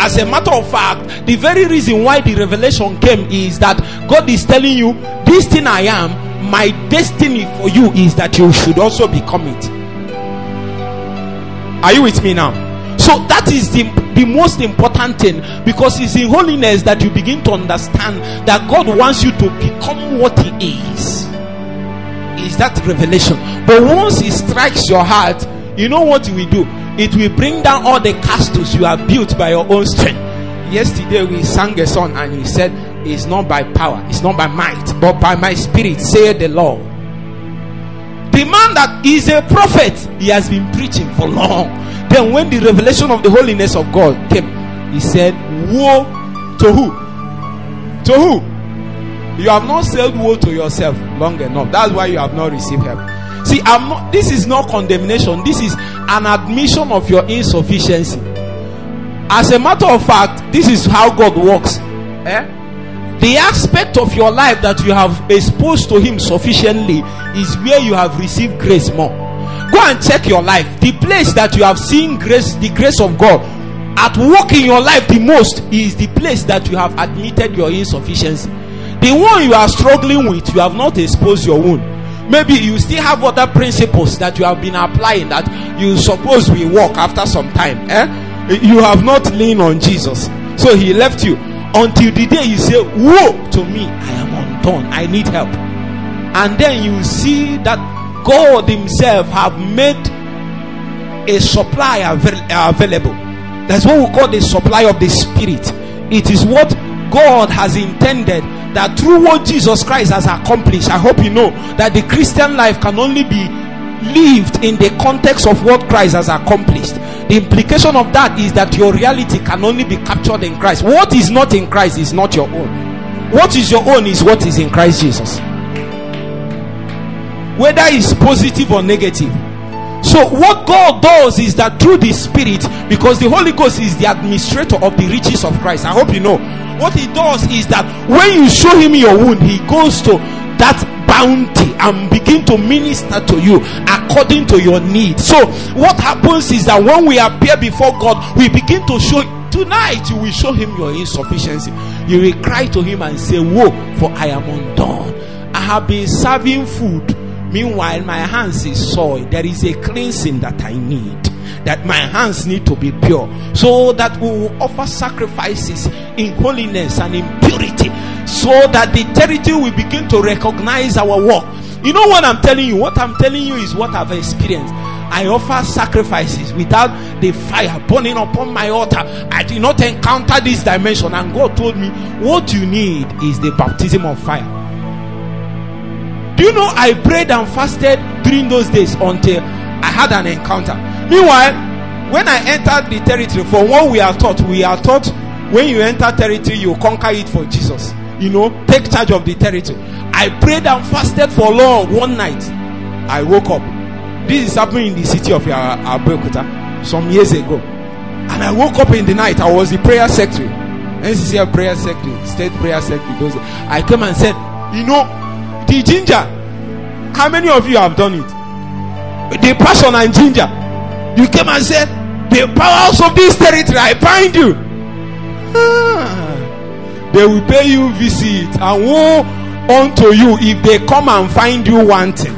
As a matter of fact, the very reason why the revelation came is that God is telling you, This thing I am, my destiny for you is that you should also become it. Are you with me now? So that is the, the most important thing because it's in holiness that you begin to understand that God wants you to become what He is. Is that revelation? But once He strikes your heart, you know what will do? It will bring down all the castles you have built by your own strength. Yesterday we sang a song and he said, It's not by power, it's not by might, but by my spirit, say the Lord. The man that is a prophet, he has been preaching for long then, when the revelation of the holiness of God came, he said, Woe to who? To who? You have not said woe to yourself long enough. That's why you have not received help. See, I'm not, this is not condemnation, this is an admission of your insufficiency. As a matter of fact, this is how God works. Eh? The aspect of your life that you have exposed to Him sufficiently is where you have received grace more. Go and check your life. The place that you have seen grace, the grace of God at work in your life the most is the place that you have admitted your insufficiency. The one you are struggling with, you have not exposed your wound. Maybe you still have other principles that you have been applying that you suppose will work after some time. Eh? You have not leaned on Jesus. So he left you until the day you say, Woe to me, I am undone, I need help. And then you see that God Himself have made a supply available. That's what we call the supply of the Spirit. It is what God has intended that through what Jesus Christ has accomplished. I hope you know that the Christian life can only be lived in the context of what Christ has accomplished. The implication of that is that your reality can only be captured in Christ. What is not in Christ is not your own. What is your own is what is in Christ Jesus whether it's positive or negative. So, what God does is that through the Spirit, because the Holy Ghost is the administrator of the riches of Christ. I hope you know. What He does is that when you show Him your wound, He goes to that bounty and begin to minister to you according to your need. So, what happens is that when we appear before God, we begin to show tonight you will show him your insufficiency. You will cry to him and say, Whoa, for I am undone. I have been serving food Meanwhile, my hands is soiled. There is a cleansing that I need. that my hands need to be pure. So that we will offer sacrifices in holiness and in purity. So that the territory will begin to recognize our work. You know what I'm telling you? What I'm telling you is what I've experienced. I offer sacrifices without the fire burning upon my altar. I did not encounter this dimension, and God told me, What you need is the baptism of fire. Do you know I prayed and fasted during those days until I had an encounter? Meanwhile, when I entered the territory, for what we are taught, we are taught when you enter territory, you conquer it for Jesus. You know, take charge of the territory. I prayed and fasted for long one night. I woke up. This is happening in the city of Abeokuta some years ago. And I woke up in the night. I was the prayer secretary. NCCF prayer secretary, state prayer secretary. I came and said, You know, the ginger. How many of you have done it? The passion and ginger. You came and said, The powers of this territory, I bind you. Ah, they will pay you visit and woe unto you if they come and find you wanting.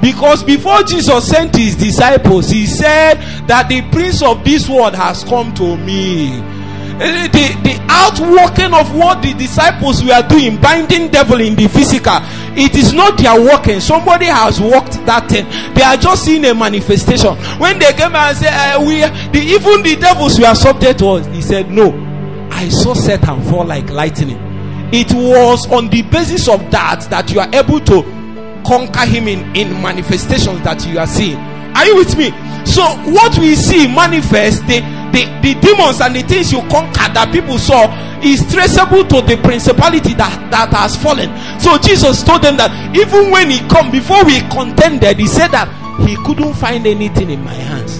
Because before Jesus sent his disciples, he said that the prince of this world has come to me. Eh, the, the outworking of what the disciples were doing, binding devil in the physical, it is not their working. Somebody has worked that thing. They are just seeing a manifestation. When they came and said, uh, "We, the, even the devils were subject to us," he said, "No, I saw Satan fall like lightning." It was on the basis of that that you are able to conquer him in, in manifestations that you are seeing. Are you with me? So, what we see manifest, the, the, the demons and the things you conquer that people saw is traceable to the principality that, that has fallen. So, Jesus told them that even when he come, before we contended, he said that he couldn't find anything in my hands.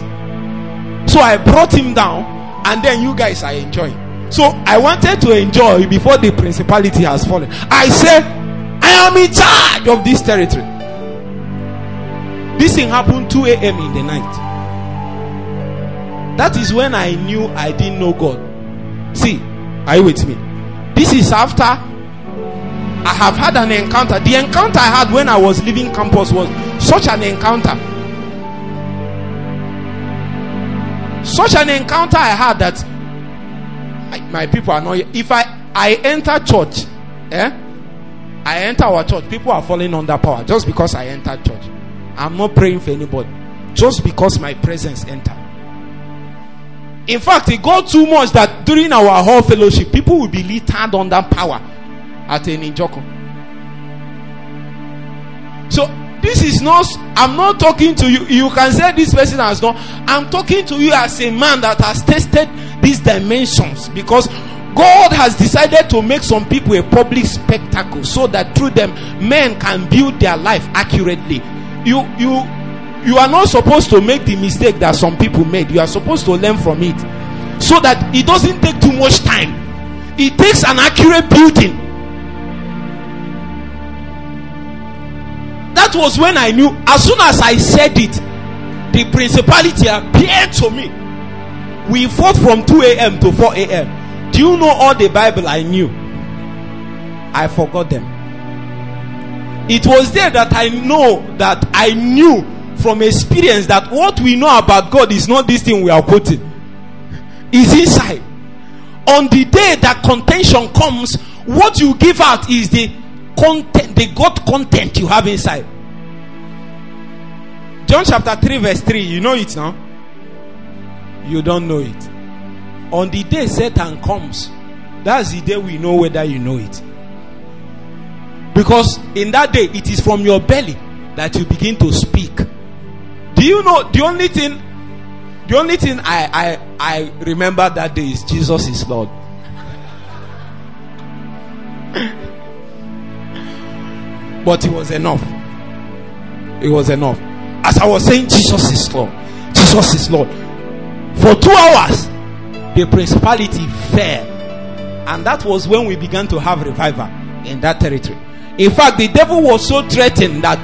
So, I brought him down, and then you guys are enjoying. So, I wanted to enjoy before the principality has fallen. I said, I am in charge of this territory. This thing happened 2 a.m. in the night. That is when I knew I didn't know God. See, are you with me? This is after I have had an encounter. The encounter I had when I was leaving campus was such an encounter. Such an encounter I had that my people are not. If I I enter church, eh? I enter our church, people are falling under power just because I entered church. I'm not praying for anybody, just because my presence entered. In fact, it got too much that during our whole fellowship, people will be littered under power at an injoko. So this is not i'm not talking to you. You can say this person has not i'm talking to you as a man that has tested these dimensions because god has decided to make some people a public spectacle so that through them men can build their life accurately. You you you are not supposed to make the mistake that some people made. You are supposed to learn from it so that it doesn't take too much time. It takes an accurate building was when I knew. As soon as I said it, the principality appeared to me. We fought from 2 a.m. to 4 a.m. Do you know all the Bible I knew? I forgot them. It was there that I know that I knew from experience that what we know about God is not this thing we are quoting, is inside. On the day that contention comes, what you give out is the content, the God content you have inside. John chapter 3, verse 3. You know it now? You don't know it. On the day Satan comes, that's the day we know whether you know it. Because in that day, it is from your belly that you begin to speak. Do you know the only thing? The only thing I I, I remember that day is Jesus is Lord. [laughs] but it was enough. It was enough. As I was saying, Jesus is Lord. Jesus is Lord. For two hours, the principality fell. And that was when we began to have revival in that territory. In fact, the devil was so threatened that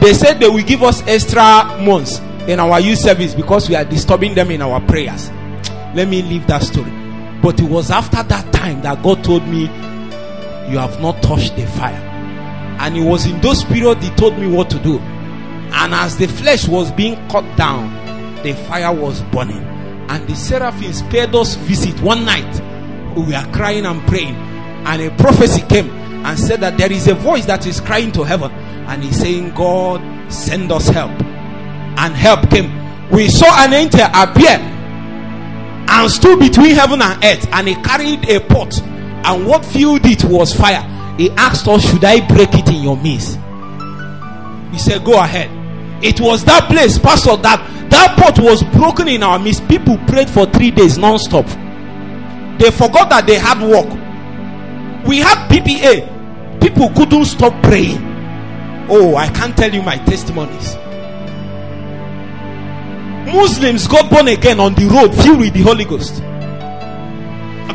they said they will give us extra months in our youth service because we are disturbing them in our prayers. Let me leave that story. But it was after that time that God told me, You have not touched the fire. And it was in those periods He told me what to do. And as the flesh was being cut down, the fire was burning. And the seraphims paid us visit one night. We were crying and praying. And a prophecy came and said that there is a voice that is crying to heaven. And he's saying, God, send us help. And help came. We saw an angel appear and stood between heaven and earth. And he carried a pot. And what filled it was fire. He asked us, Should I break it in your midst? He said, Go ahead. It was that place, Pastor, that that pot was broken in our midst. People prayed for three days non-stop. They forgot that they had work. We had PPA. People couldn't stop praying. Oh, I can't tell you my testimonies. Muslims got born again on the road filled with the Holy Ghost.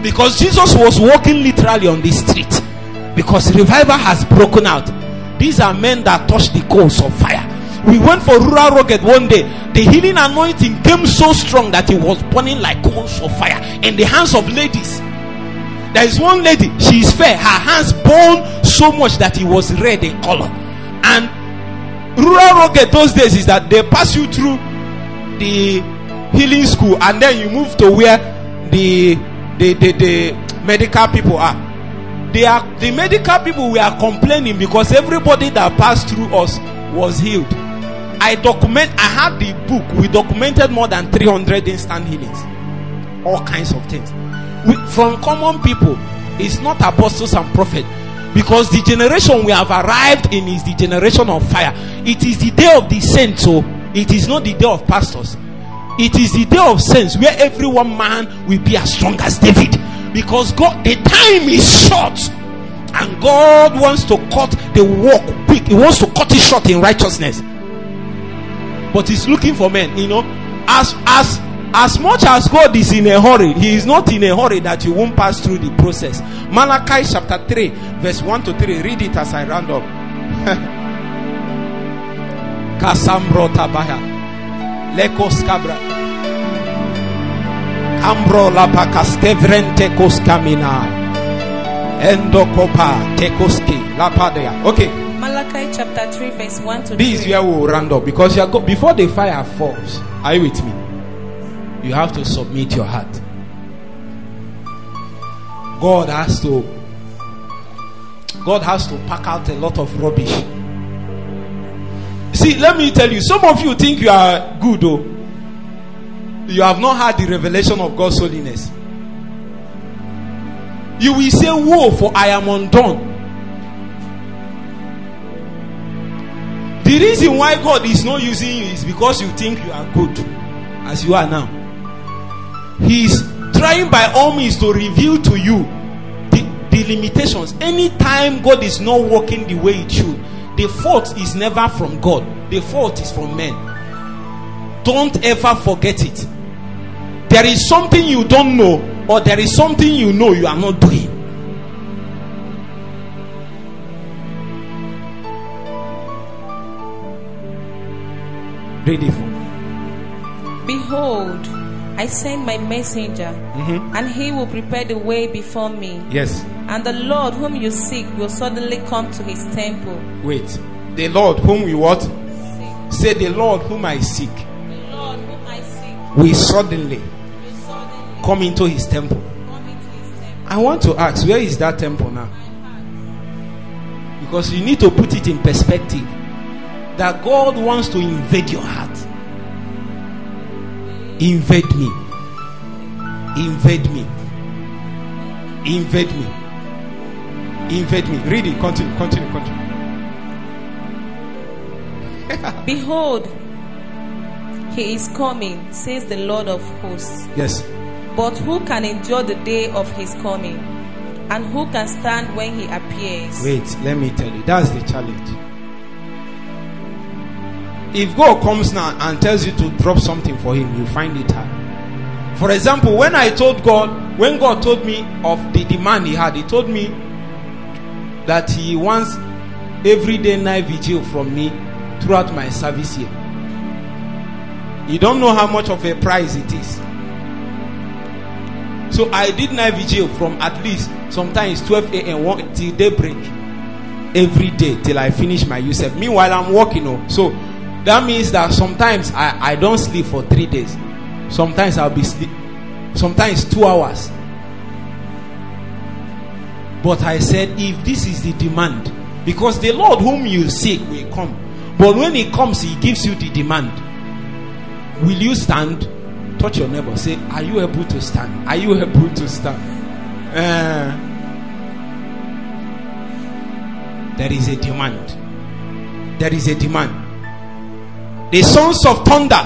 Because Jesus was walking literally on the street. Because revival has broken out. These are men that touch the coals of fire. We went for rural rugged one day. The healing anointing came so strong that it was burning like coals of fire in the hands of ladies. There is one lady, she is fair. Her hands burned so much that it was red in color. And rural rugged those days is that they pass you through the healing school and then you move to where the the, the, the medical people are. They are the medical people were complaining because everybody that passed through us was healed. I document I had the book, we documented more than 300 instant healings, all kinds of things. We, from common people, it's not apostles and prophets because the generation we have arrived in is the generation of fire. It is the day of the saints, so it is not the day of pastors. It is the day of saints where every one man will be as strong as David because God the time is short and God wants to cut the work quick. He wants to cut it short in righteousness. But he's looking for men, you know, as as as much as God is in a hurry, He is not in a hurry that you won't pass through the process. Malachi chapter 3, verse 1 to 3. Read it as I round up. [laughs] Kasambro tabaya. Lekos cabra. Cambro la pacastevrente coscamina. Endocopa tekoski la padea. Okay. Malachi chapter 3, verse 1 to This is 3. where we'll round up because you are go- before the fire falls. Are you with me? You have to submit your heart. God has to God has to pack out a lot of rubbish. See, let me tell you, some of you think you are good, though. You have not had the revelation of God's holiness. You will say, Woe, for I am undone. The reason why God is not using you is because you think you are good as you are now. He is trying by all means to reveal to you the, the limitations. Anytime God is not working the way it should, the fault is never from God, the fault is from men. Don't ever forget it. There is something you don't know, or there is something you know you are not doing. For. Behold, I send my messenger, mm-hmm. and he will prepare the way before me. Yes. And the Lord whom you seek will suddenly come to his temple. Wait. The Lord whom we what? Seek. Say the Lord whom I seek The Lord whom I seek will suddenly suddenly come into his temple. come into his temple. I want to ask, where is that temple now? Because you need to put it in perspective that God wants to invade your heart. Invade me. Invade me. Invade me. Invade me. Read it. Continue. Continue. Continue. [laughs] Behold, he is coming, says the Lord of hosts. Yes. But who can endure the day of his coming? And who can stand when he appears? Wait, let me tell you. That's the challenge. If God comes now and tells you to drop something for Him, you find it hard. For example, when I told God, when God told me of the demand He had, He told me that He wants everyday night vigil from me throughout my service here. You don't know how much of a price it is. So I did night vigil from at least sometimes 12 a.m. till daybreak every day till I finish my Yusuf. Meanwhile, I'm working. Oh, so That means that sometimes I, I don't sleep for three days. Sometimes I'll be sleep. Sometimes two hours. But I said, if this is the demand, because the Lord whom you seek will come. But when He comes, He gives you the demand. Will you stand? Touch your neighbor. Say, Are you able to stand? Are you able to stand? Uh, there is a demand. There is a demand. The sons of thunder,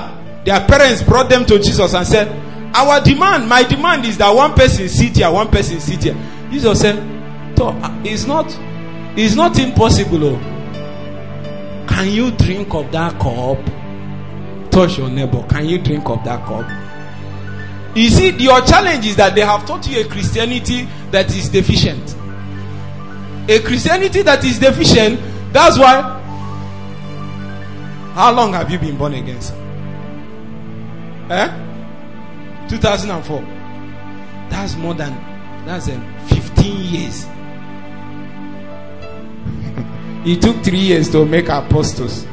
their parents brought them to Jesus and said, Our demand, my demand is that one person sit here, one person sit here. Jesus said, It's not, it's not impossible. Oh. Can you drink of that cup? Touch your neighbor. Can you drink of that cup? You see, your challenge is that they have taught you a Christianity that is deficient. A Christianity that is deficient, that's why how long have you been born again, sir? Eh? 2004. That's more than that's um, 15 years. [laughs] it took three years to make apostles.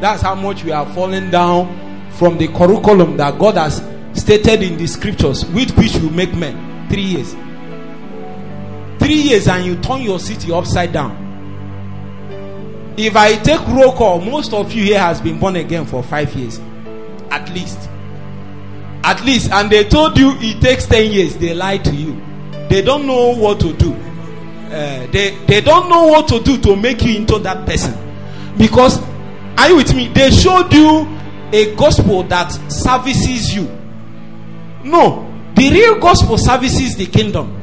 That's how much we are falling down from the curriculum that God has stated in the scriptures, with which we make men. Three years. Three years, and you turn your city upside down. If I take roll call, most of you here has been born again for five years, at least. At least, and they told you it takes 10 years. They lied to you. They don't know what to do. Uh, they, they don't know what to do to make you into that person. Because, are you with me? They showed you a gospel that services you. No, the real gospel services the kingdom.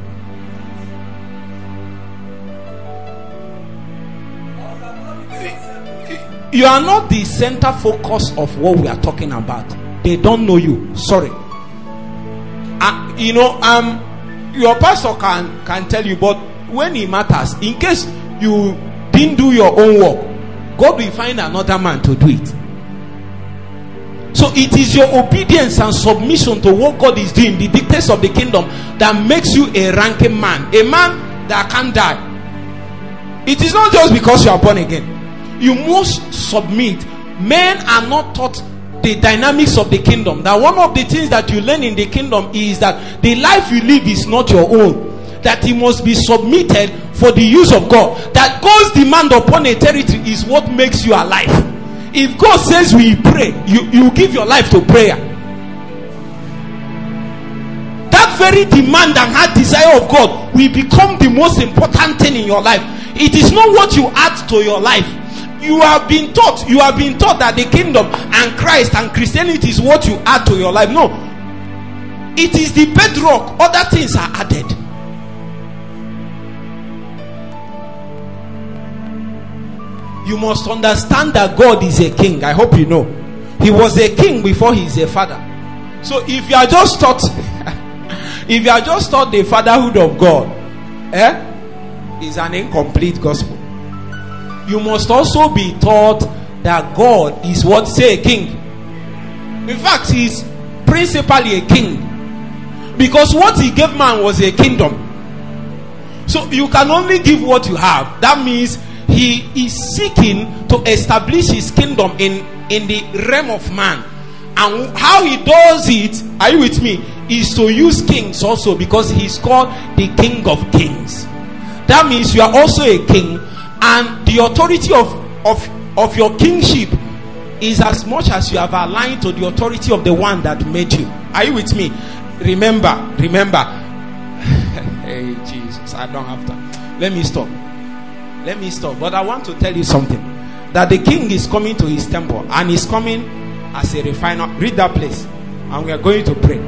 You are not the center focus of what we are talking about. They don't know you. Sorry. Uh, you know, um, your pastor can can tell you, but when it matters, in case you didn't do your own work, God will find another man to do it. So it is your obedience and submission to what God is doing, the dictates of the kingdom, that makes you a ranking man, a man that can die. It is not just because you are born again you must submit. Men are not taught the dynamics of the kingdom. That one of the things that you learn in the kingdom is that the life you live is not your own. That it must be submitted for the use of God. That God's demand upon a territory is what makes you alive. If God says we pray, you, you give your life to prayer. That very demand and hard desire of God will become the most important thing in your life. It is not what you add to your life, you have been taught you have been taught that the kingdom and christ and christianity is what you add to your life. No. It is the bedrock. Other things are added. You must understand that god is a king. I hope you know. He was a king before he is a father. So if you are just taught [laughs] if you are just taught the fatherhood of god eh is an incomplete gospel you must also be taught that God is what say a king. In fact, he's principally a king. Because what he gave man was a kingdom. So you can only give what you have. That means he is seeking to establish his kingdom in, in the realm of man. And how he does it, are you with me? Is to use kings also because he's called the king of kings. That means you are also a king and the authority of, of, of your kingship is as much as you have aligned to the authority of the one that made you. Are you with me? Remember, remember. [laughs] hey, Jesus, I don't have to. Let me stop. Let me stop. But I want to tell you something that the king is coming to his temple and he's coming as a refiner. Read that place, and we are going to pray.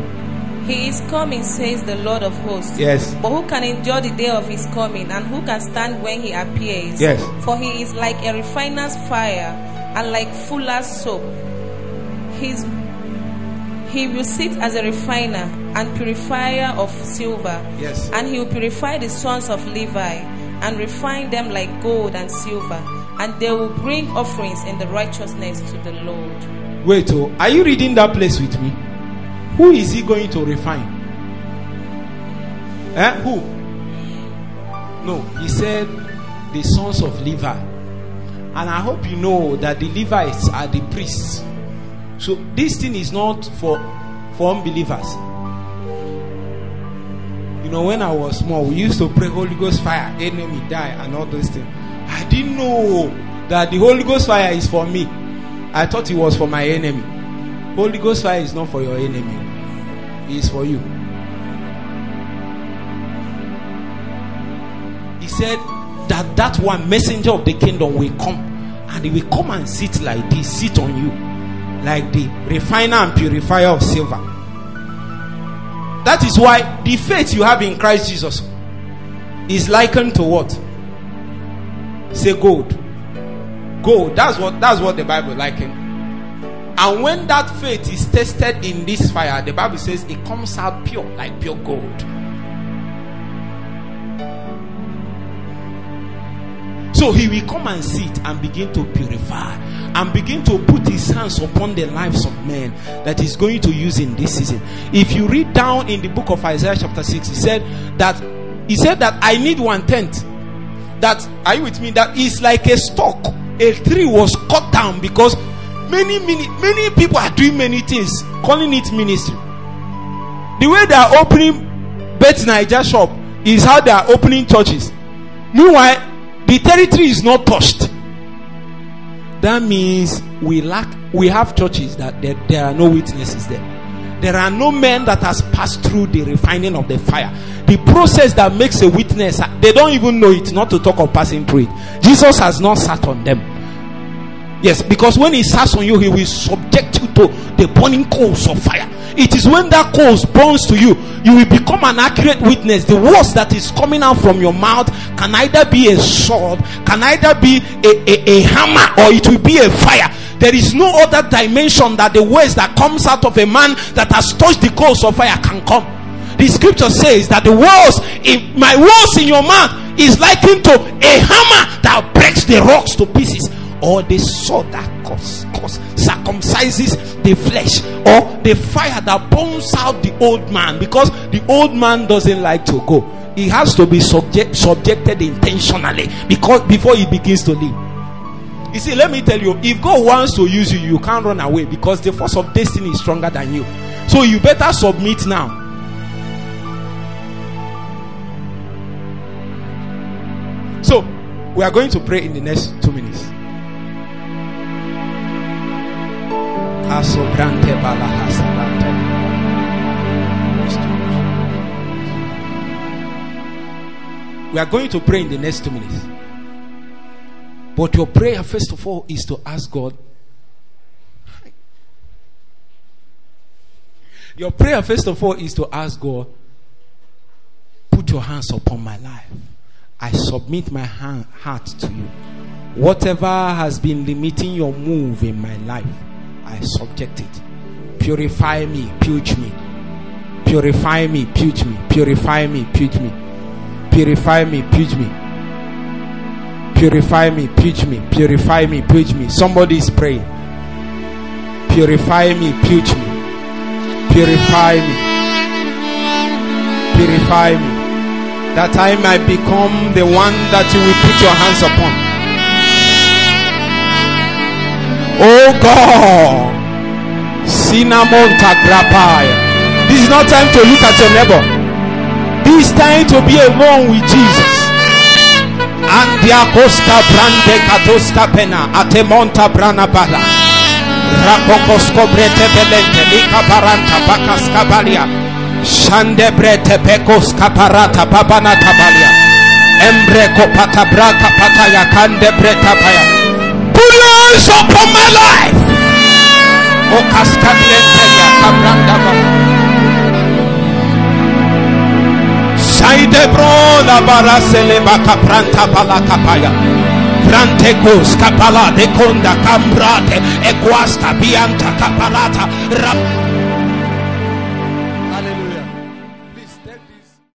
He is coming, says the Lord of hosts. Yes. But who can endure the day of his coming, and who can stand when he appears? Yes. For he is like a refiner's fire, and like fuller's soap. His he will sit as a refiner and purifier of silver. Yes. And he will purify the sons of Levi and refine them like gold and silver. And they will bring offerings in the righteousness to the Lord. Wait, oh, are you reading that place with me? Who is he going to refine? Eh? Who? No, he said the sons of Levi. And I hope you know that the Levites are the priests. So this thing is not for for unbelievers. You know, when I was small, we used to pray Holy Ghost fire, enemy die, and all those things. I didn't know that the Holy Ghost fire is for me. I thought it was for my enemy. Holy Ghost fire is not for your enemy, is for you. He said that that one messenger of the kingdom will come and he will come and sit like this, sit on you, like the refiner and purifier of silver. That is why the faith you have in Christ Jesus is likened to what? Say gold. Gold. That's what that's what the Bible likened. And when that faith is tested in this fire, the Bible says it comes out pure, like pure gold. So he will come and sit and begin to purify and begin to put his hands upon the lives of men that he's going to use in this season. If you read down in the book of Isaiah chapter 6, he said that he said that I need one tenth. That are you with me? That is like a stalk. A tree was cut down because many, many, many people are doing many things, calling it ministry. The way they are opening Bet9ja shop is how they are opening churches. Meanwhile, the territory is not touched. That means we lack we have churches that there, there are no witnesses there. There are no men that has passed through the refining of the fire. The process that makes a witness they don't even know it not to talk of passing through it. Jesus has not sat on them yes because when he sits on you he will subject you to the burning coals of fire. It is when that coals burns to you you will become an accurate witness. The words that is coming out from your mouth can either be a sword can either be a, a, a hammer or it will be a fire. There is no other dimension that the words that comes out of a man that has touched the coals of fire can come. The scripture says that the words in my words in your mouth is likened to a hammer that breaks the rocks to pieces or the sword that cause, cause circumcises the flesh or the fire that burns out the old man because the old man doesn't like to go. He has to be subject, subjected intentionally because before he begins to live. You see let me tell you if god wants to use you you can't run away because the force of destiny is stronger than you. So you better submit now. So we are going to pray in the next two minutes We are going to pray in the next two minutes. But your prayer, first of all, is to ask God. Your prayer, first of all, is to ask God, put your hands upon my life. I submit my heart to you. Whatever has been limiting your move in my life, I subject it. Purify me, purge me. Purify me, purge me. Purify me, purge me. Purify me, purge me. Purify me, purge me. Purify me, purge me. Somebody is praying. Purify me, purge me. Purify me. Purify me. That I might become the one that you will put your hands upon. Oh God. Sinamonta grapaya. This is not time to look at your neighbor. This time to be alone with Jesus. Andiakoska brande katoska pena atemonta brana bala. Rapokosko brete belente lika baranta balia. Shande brete pekoska parata babana tabalia. Embreko patabraka pataya kande breta paya hands upon my life. Saidebro balakapaya. Capala de conda cambrate equasta bianta capalata. Rap